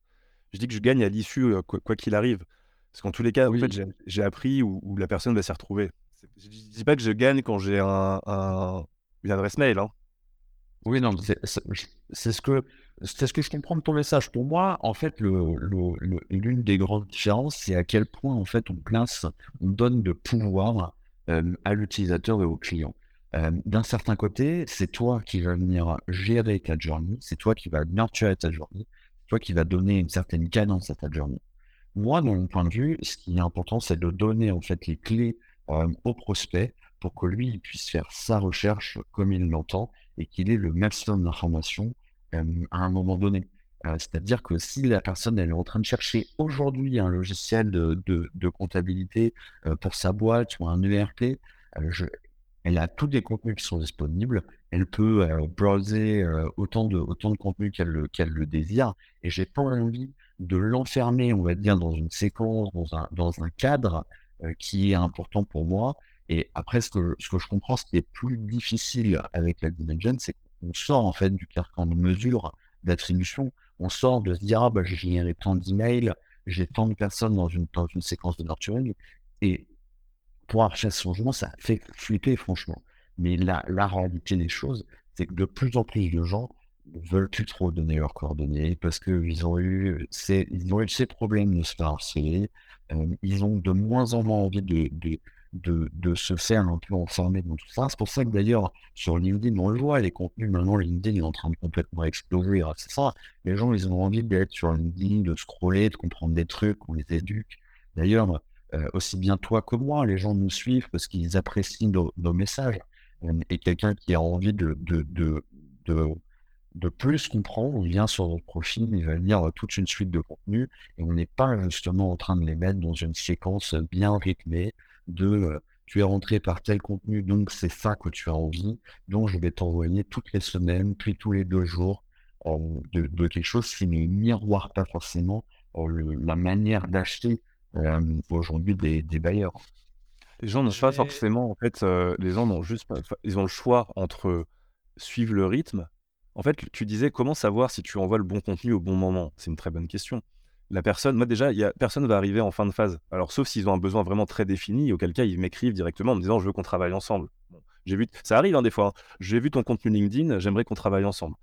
Je dis que je gagne à l'issue, euh, quoi qu'il arrive. Parce qu'en tous les cas, en fait, j'ai appris où, la personne va s'y retrouver. Je ne dis pas que je gagne quand j'ai un, une adresse mail. Hein. Oui, non, c'est ce que c'est ce que je comprends de ton message. Pour moi, en fait, l'une des grandes différences, c'est à quel point en fait on place, on donne de pouvoir euh, à l'utilisateur et au client. Euh, d'un certain côté, c'est toi qui vas venir gérer ta journée, c'est toi qui vas nurturer ta journée, toi qui vas donner une certaine cadence à ta journée. Moi, de mon point de vue, ce qui est important, c'est de donner en fait les clés euh, au prospect pour que lui puisse faire sa recherche comme il l'entend et qu'il ait le maximum d'informations euh, à un moment donné. Euh, c'est-à-dire que si la personne elle est en train de chercher aujourd'hui un logiciel de, de, comptabilité euh, pour sa boîte ou un ERP, elle a tous les contenus qui sont disponibles. Elle peut browser autant de autant de contenus qu'elle qu'elle le désire. Et j'ai pas envie de l'enfermer, on va dire, dans une séquence, dans un dans un cadre qui est important pour moi. Et après, ce que, je comprends, ce qui est plus difficile avec la Dimension, c'est qu'on sort en fait du carcan de mesure d'attribution. On sort de se dire, ah, bah, j'ai généré tant d'emails, j'ai tant de personnes dans une, dans une séquence de nurturing. Et pour ce changement, ça fait flipper, franchement. Mais la, la réalité des choses, c'est que de plus en plus de gens veulent plus trop donner leurs coordonnées parce qu'ils ont eu ces, ont eu ces problèmes de se faire harceler. Euh, ils ont de moins en moins envie de, de, se faire un peu enfermer dans tout ça. C'est pour ça que d'ailleurs, sur LinkedIn, on le voit, les contenus, maintenant, LinkedIn est en train de complètement exploser. C'est ça. Les gens, ils ont envie d'être sur LinkedIn, de scroller, de comprendre des trucs, on les éduque. D'ailleurs, euh, aussi bien toi que moi, les gens nous suivent parce qu'ils apprécient nos, messages. Et quelqu'un qui a envie de, de, de, de, plus comprendre, on vient sur notre profil, il va lire toute une suite de contenus et on n'est pas justement en train de les mettre dans une séquence bien rythmée de euh, tu es rentré par tel contenu, donc c'est ça que tu as envie, donc je vais t'envoyer toutes les semaines, puis tous les deux jours, de, quelque chose qui ne miroire pas forcément la manière d'acheter euh, aujourd'hui des, bailleurs. Les gens n'ont pas forcément, en fait, euh, les gens n'ont juste pas, ils ont le choix entre suivre le rythme. En fait, tu disais comment savoir si tu envoies le bon contenu au bon moment? C'est une très bonne question la personne, moi déjà, y a, personne va arriver en fin de phase. Alors, sauf s'ils ont un besoin vraiment très défini, auquel cas ils m'écrivent directement en me disant je veux qu'on travaille ensemble. j'ai vu, ça arrive hein, des fois. Hein. J'ai vu ton contenu LinkedIn, j'aimerais qu'on travaille ensemble.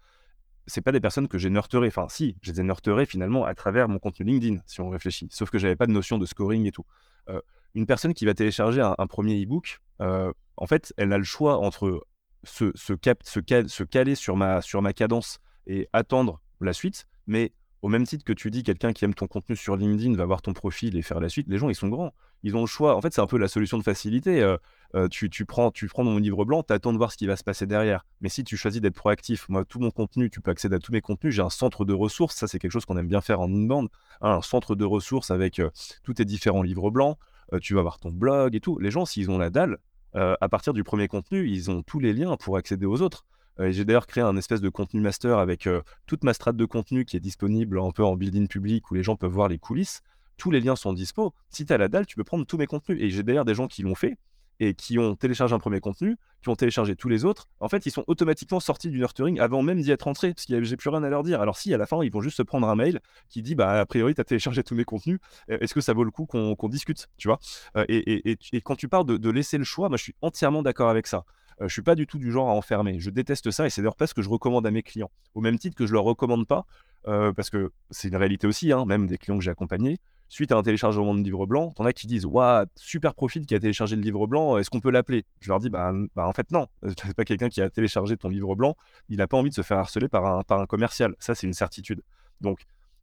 C'est pas des personnes que j'ai nurturées. Enfin, si, je les ai finalement à travers mon contenu LinkedIn, si on réfléchit. Sauf que j'avais pas de notion de scoring et tout. Euh, une personne qui va télécharger un, premier e-book, euh, en fait, elle a le choix entre se, se, se, caler sur ma, sur ma cadence et attendre la suite. Mais au même titre que tu dis, quelqu'un qui aime ton contenu sur LinkedIn va voir ton profil et faire la suite, les gens, ils sont grands. Ils ont le choix. En fait, c'est un peu la solution de facilité. Euh, euh, tu, prends, tu prends mon livre blanc, tu attends de voir ce qui va se passer derrière. Mais si tu choisis d'être proactif, moi, tout mon contenu, tu peux accéder à tous mes contenus. J'ai un centre de ressources. Ça, c'est quelque chose qu'on aime bien faire en inbound. Hein, un centre de ressources avec euh, tous tes différents livres blancs. tu vas voir ton blog et tout. Les gens, s'ils ont la dalle, à partir du premier contenu, ils ont tous les liens pour accéder aux autres. Euh, j'ai d'ailleurs créé un espèce de contenu master avec euh, toute ma strate de contenu qui est disponible un peu en building public où les gens peuvent voir les coulisses. Tous les liens sont dispo. Si tu as la dalle, tu peux prendre tous mes contenus. Et j'ai d'ailleurs des gens qui l'ont fait et qui ont téléchargé un premier contenu, qui ont téléchargé tous les autres. En fait, ils sont automatiquement sortis du nurturing avant même d'y être entrés, parce que j'ai plus rien à leur dire. Alors si, à la fin, ils vont juste se prendre un mail qui dit, bah, a priori, tu as téléchargé tous mes contenus, est-ce que ça vaut le coup qu'on discute, tu vois? Euh, et, quand tu parles de, laisser le choix, moi, je suis entièrement d'accord avec ça. Je je suis pas du tout du genre à enfermer. Je déteste ça et c'est d'ailleurs pas ce que je recommande à mes clients. Au même titre que je leur recommande pas, parce que c'est une réalité aussi, hein, même des clients que j'ai accompagnés. Suite à un téléchargement de livre blanc, t'en as qui disent Waouh, super profil qui a téléchargé le livre blanc, est-ce qu'on peut l'appeler? Je leur dis bah, bah, en fait, non. C'est pas quelqu'un qui a téléchargé ton livre blanc, il n'a pas envie de se faire harceler par un, par un commercial. Ça, c'est une certitude. Donc,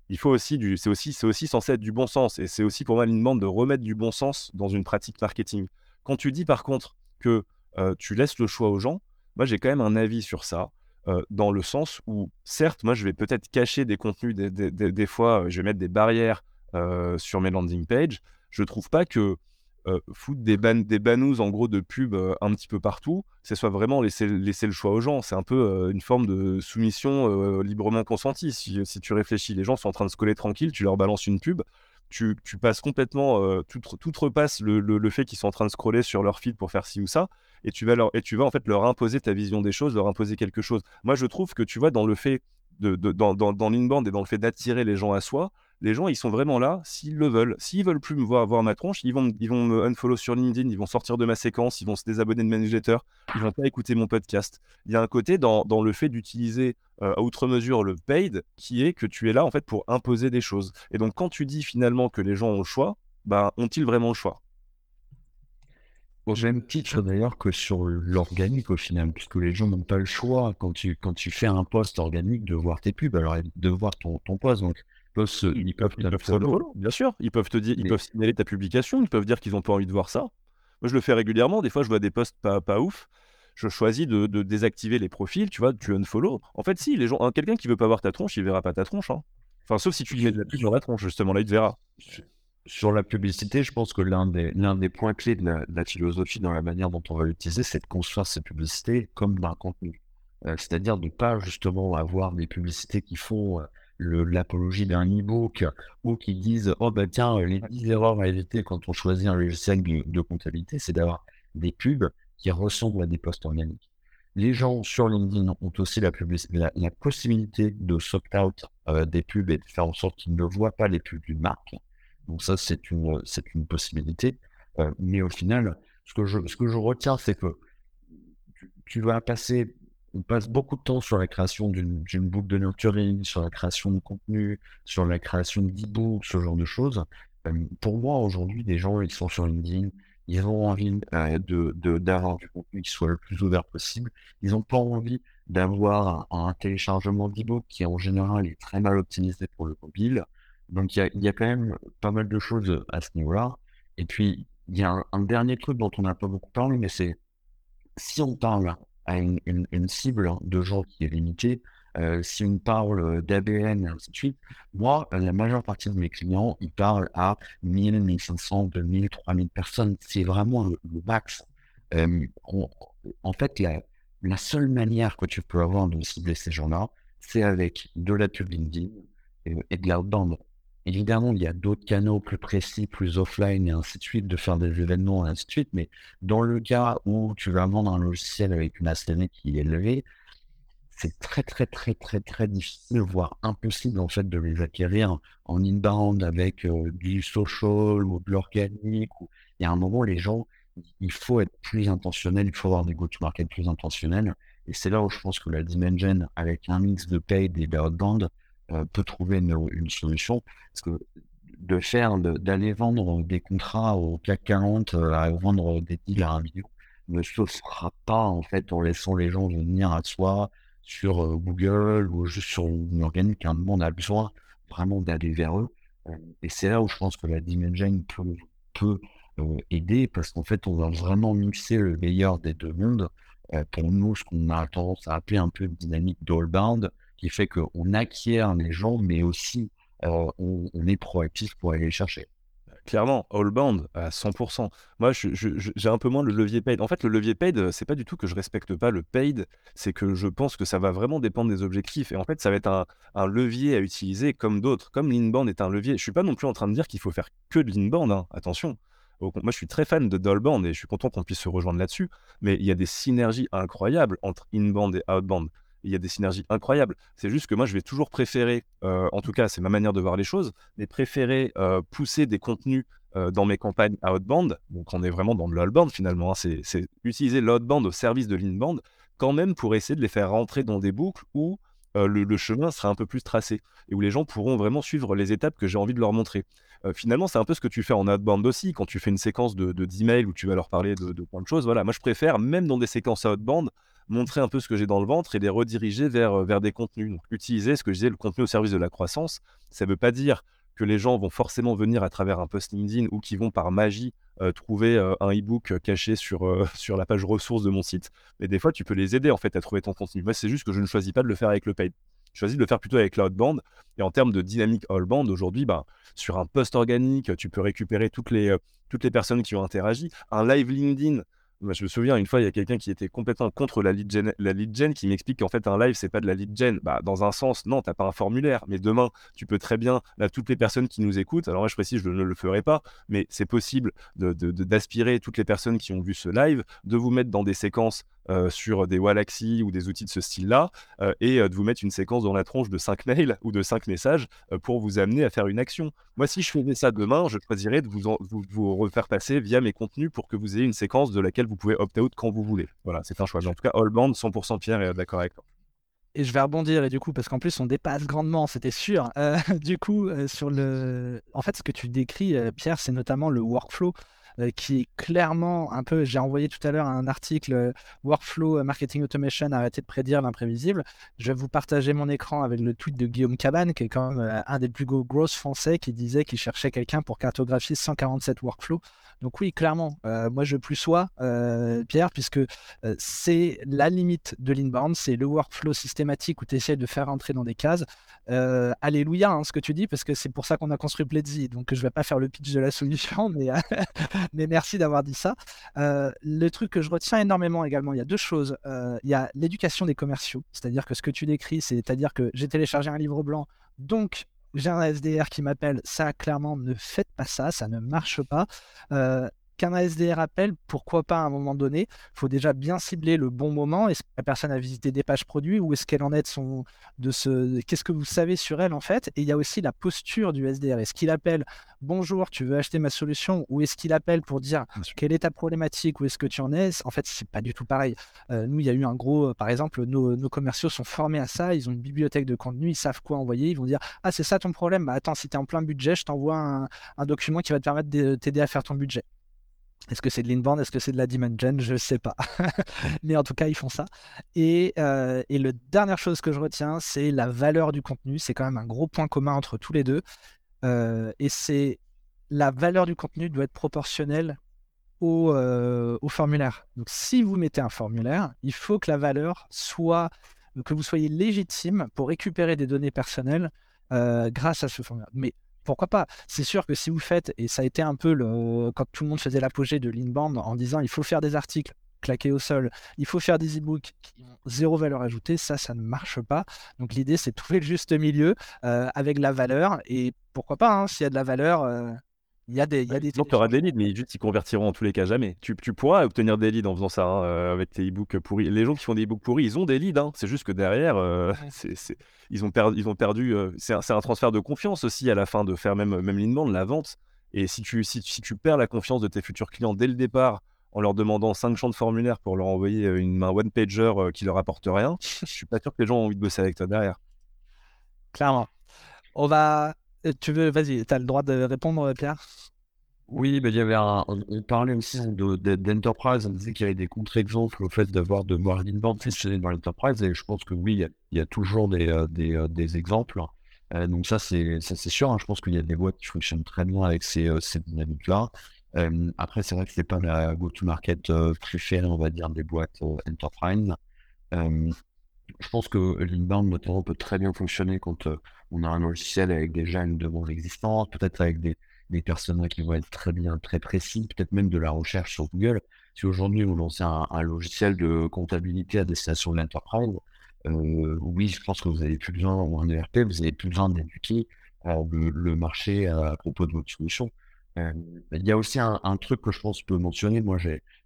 il faut aussi du. C'est aussi, aussi censé être du bon sens. Et c'est aussi pour moi une demande de remettre du bon sens dans une pratique marketing. Quand tu dis par contre que tu laisses le choix aux gens. Moi, j'ai quand même un avis sur ça, dans le sens où, certes, moi, je vais peut-être cacher des contenus, des, fois, je vais mettre des barrières sur mes landing pages. Je trouve pas que foutre des, ban des banous, en gros, de pub un petit peu partout, ce soit vraiment laisser, laisser le choix aux gens. C'est un peu une forme de soumission librement consentie. Si, si, tu réfléchis, les gens sont en train de se coller tranquille, tu leur balances une pub tu, passes complètement, tout, tout repasse le, le, fait qu'ils sont en train de scroller sur leur feed pour faire ci ou ça, et tu vas leur, et tu vas en fait leur imposer ta vision des choses, leur imposer quelque chose. Moi, je trouve que tu vois dans le fait de, dans, dans, dans l'inbound et dans le fait d'attirer les gens à soi, les gens, ils sont vraiment là s'ils le veulent. S'ils veulent plus me voir, voir ma tronche, ils vont, ils vont me unfollow sur LinkedIn, ils vont sortir de ma séquence, ils vont se désabonner de ma newsletter, ils vont pas écouter mon podcast. Il y a un côté dans, dans le fait d'utiliser euh, à outre mesure le paid qui est que tu es là en fait pour imposer des choses. Et donc quand tu dis finalement que les gens ont le choix, bah, ont-ils vraiment le choix? Au même titre d'ailleurs que sur l'organique au final, puisque les gens n'ont pas le choix quand tu, quand tu fais un post organique de voir tes pubs, alors de voir ton, ton post. Donc ils peuvent, bien sûr. Ils peuvent te dire, ils peuvent signaler ta publication, ils peuvent dire qu'ils n'ont pas envie de voir ça. Moi, je le fais régulièrement. Des fois, je vois des posts pas, pas ouf. Je choisis de, désactiver les profils, tu vois, tu unfollow. En fait, si, les gens, hein, quelqu'un qui veut pas voir ta tronche, il verra pas ta tronche. Hein. Enfin, sauf si tu lui mets de la pub sur la tronche, justement, là, il te verra. Sur la publicité, je pense que l'un des, l'un des points clés de la, philosophie dans la manière dont on va l'utiliser, c'est de construire ces publicités comme d'un contenu. Euh, c'est-à-dire de ne pas justement avoir des publicités qui font euh, l'apologie d'un e-book ou qui disent oh ben tiens les 10 erreurs à éviter quand on choisit un logiciel de, comptabilité c'est d'avoir des pubs qui ressemblent à des posts organiques. Les gens sur LinkedIn ont aussi la, la, possibilité de soft-out euh, des pubs et de faire en sorte qu'ils ne voient pas les pubs d'une marque. Donc ça c'est une une possibilité. Euh, mais au final ce que je ce que je retiens c'est que tu vas passer on passe beaucoup de temps sur la création d'une boucle de nurturing, sur la création de contenu, sur la création d'e-books, ce genre de choses. pour moi, aujourd'hui, des gens, ils sont sur LinkedIn, ils ont envie euh, de d'avoir du contenu qui soit le plus ouvert possible. Ils n'ont pas envie d'avoir un, téléchargement d'e-book qui, en général, est très mal optimisé pour le mobile. Donc, il y a, quand même pas mal de choses à ce niveau-là. Et puis, il y a un dernier truc dont on n'a pas beaucoup parlé, mais c'est si on parle à une, cible de gens qui est limitée. Euh, si on parle d'ABN et ainsi de suite, moi, la majeure partie de mes clients, ils parlent à 1000, 1500, 2000, 3000 personnes. C'est vraiment le, max. Euh, en fait, la, la, seule manière que tu peux avoir de cibler ces gens-là, c'est avec de la pub LinkedIn et, et de l'outbound. Évidemment, il y a d'autres canaux plus précis, plus offline et ainsi de suite, de faire des événements et ainsi de suite. Mais dans le cas où tu vas vendre un logiciel avec une ACN qui est élevée, c'est très, très, très, très, très difficile, voire impossible, en fait, de les acquérir en inbound avec euh, du social ou de l'organique. Il y a un moment, les gens, il faut être plus intentionnel, il faut avoir des go-to-market plus intentionnels. Et c'est là où je pense que la Dimension, avec un mix de paid et d'outbound, peut trouver une, solution. Parce que de faire, d'aller vendre des contrats au CAC 40, euh, à vendre des deals à un million, ne se fera pas en fait en laissant les gens venir à soi sur Google ou juste sur une organique, on a besoin vraiment d'aller vers eux. et c'est là où je pense que la Dimension peut, peut aider parce qu'en fait, on va vraiment mixer le meilleur des deux mondes. pour nous, ce qu'on a tendance à appeler un peu une dynamique d'all-bound, qui fait qu'on acquiert les gens, mais aussi on, on, est proactif pour aller les chercher. Clairement, all band à 100%. Moi, j'ai un peu moins le levier paid. En fait, le levier paid, c'est pas du tout que je respecte pas le paid, c'est que je pense que ça va vraiment dépendre des objectifs. Et en fait, ça va être un, levier à utiliser comme d'autres. Comme l'inband est un levier. Je suis pas non plus en train de dire qu'il faut faire que de l'inband, hein. attention. Moi, je suis très fan de Dollband et je suis content qu'on puisse se rejoindre là-dessus. Mais il y a des synergies incroyables entre inband et outbound il y a des synergies incroyables. C'est juste que moi, je vais toujours préférer, euh, en tout cas, c'est ma manière de voir les choses, mais préférer euh, pousser des contenus euh, dans mes campagnes outbound. Donc, on est vraiment dans de l'outbound finalement. Hein. c'est utiliser l'outbound au service de l'inbound, quand même pour essayer de les faire rentrer dans des boucles où le, chemin sera un peu plus tracé et où les gens pourront vraiment suivre les étapes que j'ai envie de leur montrer. finalement, c'est un peu ce que tu fais en outbound aussi, quand tu fais une séquence de, de 10 mails où tu vas leur parler de, de plein de choses. Voilà, moi je préfère, même dans des séquences outbound, montrer un peu ce que j'ai dans le ventre et les rediriger vers, euh, vers des contenus. Donc, utiliser ce que je disais, le contenu au service de la croissance. Ça ne veut pas dire que les gens vont forcément venir à travers un post LinkedIn ou qui vont par magie euh, trouver euh, un e-book caché sur, sur la page ressources de mon site. Mais des fois, tu peux les aider en fait à trouver ton contenu. Moi, c'est juste que je ne choisis pas de le faire avec le paid. Je choisis de le faire plutôt avec l'outbound. Et en termes de dynamique all-band, aujourd'hui, bah, sur un post organique, tu peux récupérer toutes les, toutes les personnes qui ont interagi. Un live LinkedIn, je me souviens, une fois, il y a quelqu'un qui était complètement contre la lead gen, qui m'explique qu'en fait, un live, c'est pas de la lead gen. Bah, dans un sens, non, t'as pas un formulaire. Mais demain, tu peux très bien, là, toutes les personnes qui nous écoutent, alors moi, je précise, je ne le ferai pas, mais c'est possible d'aspirer toutes les personnes qui ont vu ce live, de vous mettre dans des séquences euh, sur des Wallaxy ou des outils de ce style-là, euh, et euh, de vous mettre une séquence dans la tronche de 5 mails ou de 5 messages pour vous amener à faire une action. Moi, si je faisais ça demain, je choisirais de vous, vous, refaire passer via mes contenus pour que vous ayez une séquence de laquelle vous pouvez opt-out quand vous voulez. Voilà, c'est un choix. en tout cas, all band, 100% Pierre est d'accord avec toi et je vais rebondir et du coup parce qu'en plus on dépasse grandement c'était sûr du coup sur le en fait ce que tu décris Pierre c'est notamment le workflow qui est clairement un peu, j'ai envoyé tout à l'heure un article euh, Workflow euh, Marketing Automation, arrêtez de prédire l'imprévisible. Je vais vous partager mon écran avec le tweet de Guillaume Cabane, qui est quand même un des plus gros grosses français, qui disait qu'il cherchait quelqu'un pour cartographier 147 workflows. Donc oui, clairement, moi je plus sois, Pierre, puisque c'est la limite de l'inbound, c'est le workflow systématique où tu essaies de faire entrer dans des cases. alléluia, hein, ce que tu dis, parce que c'est pour ça qu'on a construit Pledzi. Donc je vais pas faire le pitch de la solution, mais mais merci d'avoir dit ça. Euh, le truc que je retiens énormément également, il y a deux choses. Euh, il y a l'éducation des commerciaux, c'est-à-dire que ce que tu décris, c'est-à-dire que j'ai téléchargé un livre blanc, donc j'ai un SDR qui m'appelle, ça clairement ne faites pas ça, ça ne marche pas. Euh, qu'un ASDR appelle, pourquoi pas à un moment donné Il faut déjà bien cibler le bon moment. Est-ce que la personne a visité des pages produits ou est-ce qu'elle en est de, son, de ce... Qu'est-ce que vous savez sur elle en fait? Et il y a aussi la posture du SDR. Est-ce qu'il appelle bonjour, tu veux acheter ma solution? Ou est-ce qu'il appelle pour dire quelle est ta problématique? Ou est-ce que tu en es? En fait, c'est pas du tout pareil. Euh, nous, il y a eu un gros, par exemple, nos, nos, commerciaux sont formés à ça. Ils ont une bibliothèque de contenu, ils savent quoi envoyer. Ils vont dire ah c'est ça ton problème? Bah attends, si tu es en plein budget, je t'envoie un, un document qui va te permettre de t'aider à faire ton budget. Est-ce que c'est de l'inbound Est-ce que c'est de la dimension Je ne sais pas. Mais en tout cas, ils font ça. Et, euh, la dernière chose que je retiens, c'est la valeur du contenu. C'est quand même un gros point commun entre tous les deux. Euh, et c'est la valeur du contenu doit être proportionnelle au, euh, au, formulaire. Donc si vous mettez un formulaire, il faut que la valeur soit, que vous soyez légitime pour récupérer des données personnelles grâce à ce formulaire. Mais pourquoi pas? C'est sûr que si vous faites, et ça a été un peu le, quand tout le monde faisait l'apogée de l'inbound en disant il faut faire des articles claqués au sol, il faut faire des e-books qui ont zéro valeur ajoutée, ça, ça ne marche pas. Donc l'idée, c'est de trouver le juste milieu euh, avec la valeur, et pourquoi pas, hein, s'il y a de la valeur, euh, il y a des. Il y a des tu auras des leads, mais juste ils convertiront en tous les cas jamais. Tu, tu pourras obtenir des leads en faisant ça hein, euh, avec tes e-books pourris. Les gens qui font des e-books pourris, ils ont des leads. Hein. C'est juste que derrière, euh, c'est, ils ont, perdu. Ils ont perdu euh, c'est, un, un, transfert de confiance aussi à la fin de faire même, même l'inbound, la vente. Et si tu, si, si, tu perds la confiance de tes futurs clients dès le départ en leur demandant 5 champs de formulaire pour leur envoyer une, un one-pager qui leur apporte rien, je suis pas sûr que les gens ont envie de bosser avec toi derrière. Clairement. On va euh, tu veux, vas-y, tu as le droit de répondre, Pierre? Oui, mais il y avait on parlait aussi d'enterprise, on disait qu'il y avait des contre-exemples au fait d'avoir de voir fonctionner dans l'enterprise, et je pense que oui, il y a, toujours des, euh, euh, des, exemples. Euh, donc ça, c'est sûr, hein. je pense qu'il y a des boîtes qui fonctionnent très bien avec ces, ces dynamiques-là. après, c'est vrai que c'est pas la go-to-market préférée, on va dire, des boîtes enterprise. je pense que l'inbound, notamment, peut très bien fonctionner quand on a un logiciel avec déjà une demande existante, peut-être avec des personnes qui vont être très bien, très précis, peut-être même de la recherche sur Google. Si aujourd'hui vous lancez un, logiciel de comptabilité à destination de l'entreprise, euh, oui, je pense que vous n'avez plus besoin, ou un ERP, vous n'avez plus besoin d'éduquer euh, le, marché à, propos de votre solution. Euh, il y a aussi un, truc que je pense que je peux mentionner. Moi,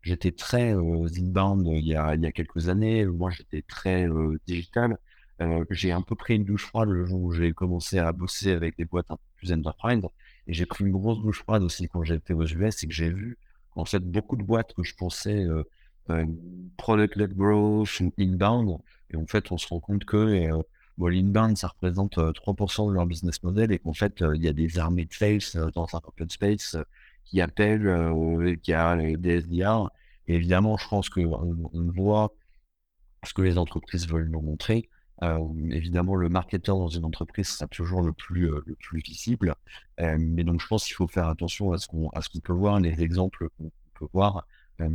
j'étais très inbound il il y a quelques années. Moi, j'étais très digital. J'ai un peu pris une douche froide le jour où j'ai commencé à bosser avec des boîtes un peu plus enterprise. Et j'ai pris une grosse douche froide aussi quand j'étais aux US et que j'ai vu en fait beaucoup de boîtes que je pensais euh, euh, product-led growth ou inbound. Et en fait, on se rend compte que euh, bon, l'inbound, ça représente 3% de leur business model et qu'en fait, il y a des armées de sales dans un open space qui appellent, qui a des SDR. Et évidemment, je pense qu'on on voit ce que les entreprises veulent nous montrer. Évidemment, le marketeur dans une entreprise sera toujours le plus, le plus visible. Mais donc, je pense qu'il faut faire attention à ce qu'on peut voir, les exemples qu'on peut voir,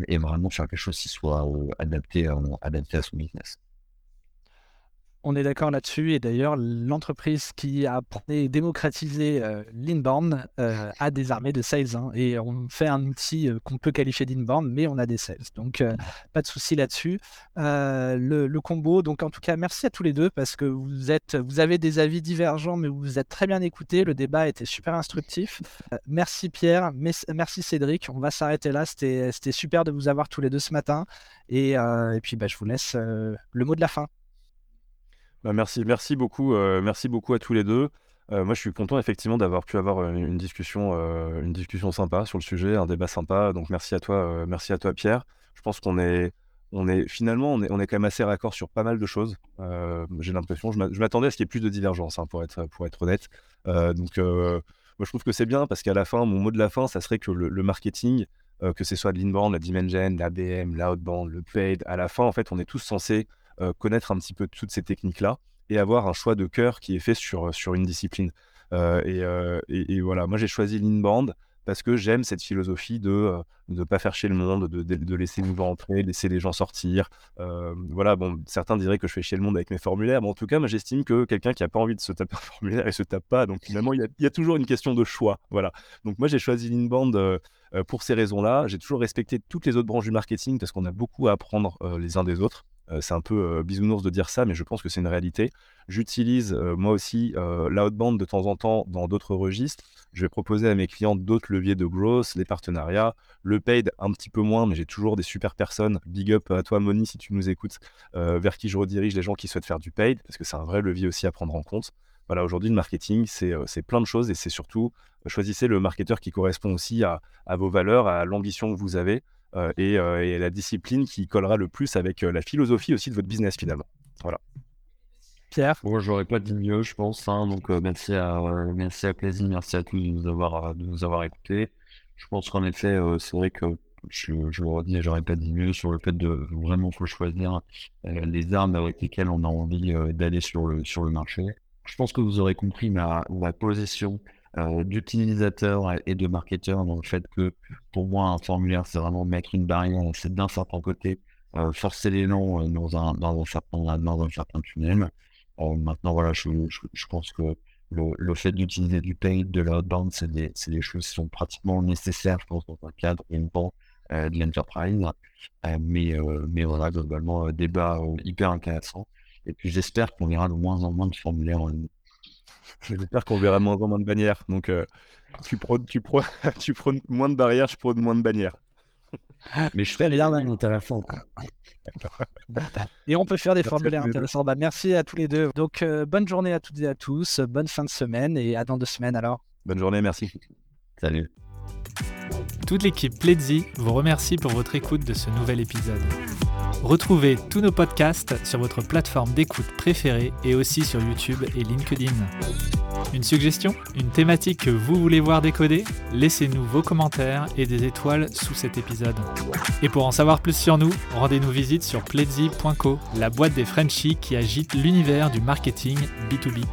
et vraiment faire quelque chose qui soit adapté à son business. On est d'accord là-dessus. Et d'ailleurs, l'entreprise qui a démocratisé euh, l'inbound euh, a des armées de sales. Hein. et on fait un outil euh, qu'on peut qualifier d'inbound, mais on a des sales. Donc, pas de souci là-dessus. Le, combo. Donc, en tout cas, merci à tous les deux parce que vous, vous avez des avis divergents, mais vous êtes très bien écoutés. Le débat était super instructif. merci Pierre. Merci Cédric. On va s'arrêter là. C'était super de vous avoir tous les deux ce matin. Et, et puis, bah, je vous laisse le mot de la fin. Bah, merci, merci beaucoup, euh, merci beaucoup à tous les deux. Euh, moi, je suis content effectivement d'avoir pu avoir euh, une, discussion, une discussion sympa sur le sujet, un débat sympa. Donc, merci à toi, merci à toi, Pierre. Je pense qu'on est, on est finalement, on est, on est quand même assez raccord sur pas mal de choses. J'ai l'impression, je m'attendais à ce qu'il y ait plus de divergence, hein, pour être, pour être honnête. donc, moi, je trouve que c'est bien parce qu'à la fin, mon mot de la fin, ça serait que le, marketing, que ce soit de l'inbound, la dimension, l'ABM, l'outbound, le paid, à la fin, en fait, on est tous censés euh, connaître un petit peu toutes ces techniques-là et avoir un choix de cœur qui est fait sur, sur une discipline. Euh, euh, et, voilà, moi j'ai choisi l'inbound parce que j'aime cette philosophie de ne pas faire chier le monde, de, de, laisser nous entrer, laisser les gens sortir. voilà, bon, certains diraient que je fais chier le monde avec mes formulaires, mais en tout cas, moi j'estime que quelqu'un qui n'a pas envie de se taper un formulaire, il se tape pas. Donc finalement, il y a, toujours une question de choix. Voilà. Donc moi j'ai choisi l'inbound pour ces raisons-là. J'ai toujours respecté toutes les autres branches du marketing parce qu'on a beaucoup à apprendre les uns des autres. Euh, c'est un peu euh, bisounours de dire ça, mais je pense que c'est une réalité. J'utilise euh, moi aussi l'outbound de temps en temps dans d'autres registres. Je vais proposer à mes clients d'autres leviers de growth, les partenariats, le paid un petit peu moins, mais j'ai toujours des super personnes. Big up à toi, Moni, si tu nous écoutes, vers qui je redirige les gens qui souhaitent faire du paid, parce que c'est un vrai levier aussi à prendre en compte. Voilà, aujourd'hui, le marketing, c'est plein de choses et c'est surtout choisissez le marketeur qui correspond aussi à vos valeurs, à l'ambition que vous avez. Euh, euh, et, la discipline qui collera le plus avec euh, la philosophie aussi de votre business finalement. Voilà. Pierre? Bon, j'aurais pas dit mieux, je pense. Hein, donc, merci, à, merci à Plaisir, merci à tous de nous avoir, de nous avoir écoutés. Je pense qu'en effet, c'est vrai que je, je le redis, j'aurais pas dit mieux sur le fait de vraiment faut choisir les armes avec lesquelles on a envie d'aller sur le, sur le marché. Je pense que vous aurez compris ma, ma position euh, d'utilisateurs et de marketeurs dans le fait que pour moi un formulaire c'est vraiment mettre une barrière, c'est d'un certain côté euh, forcer les noms euh, dans, un, dans, un certain, dans un certain tunnel. maintenant voilà, je, je, pense que le, le fait d'utiliser du paid, de l'outbound, c'est des, des, choses qui sont pratiquement nécessaires, je dans un cadre bon, de l'enterprise. mais, mais voilà, globalement, débat hyper intéressant. Et puis j'espère qu'on verra de moins en moins de formulaires. J'espère qu'on verra moins en moins de bannières. Donc, euh, tu, prônes, tu, tu moins de barrières, je prône moins de bannières. Mais je fais rien intéressant. Et on peut faire des formulaires intéressants. Bah, merci à tous les deux. Donc, euh, bonne journée à toutes et à tous. Bonne fin de semaine et à dans deux semaines alors. Bonne journée, merci. Salut. Toute l'équipe Pledzi vous remercie pour votre écoute de ce nouvel épisode. Retrouvez tous nos podcasts sur votre plateforme d'écoute préférée et aussi sur YouTube et LinkedIn. Une suggestion? Une thématique que vous voulez voir décoder? Laissez-nous vos commentaires et des étoiles sous cet épisode. Et pour en savoir plus sur nous, rendez-nous visite sur pledzi.co, la boîte des Frenchies qui agite l'univers du marketing B2B.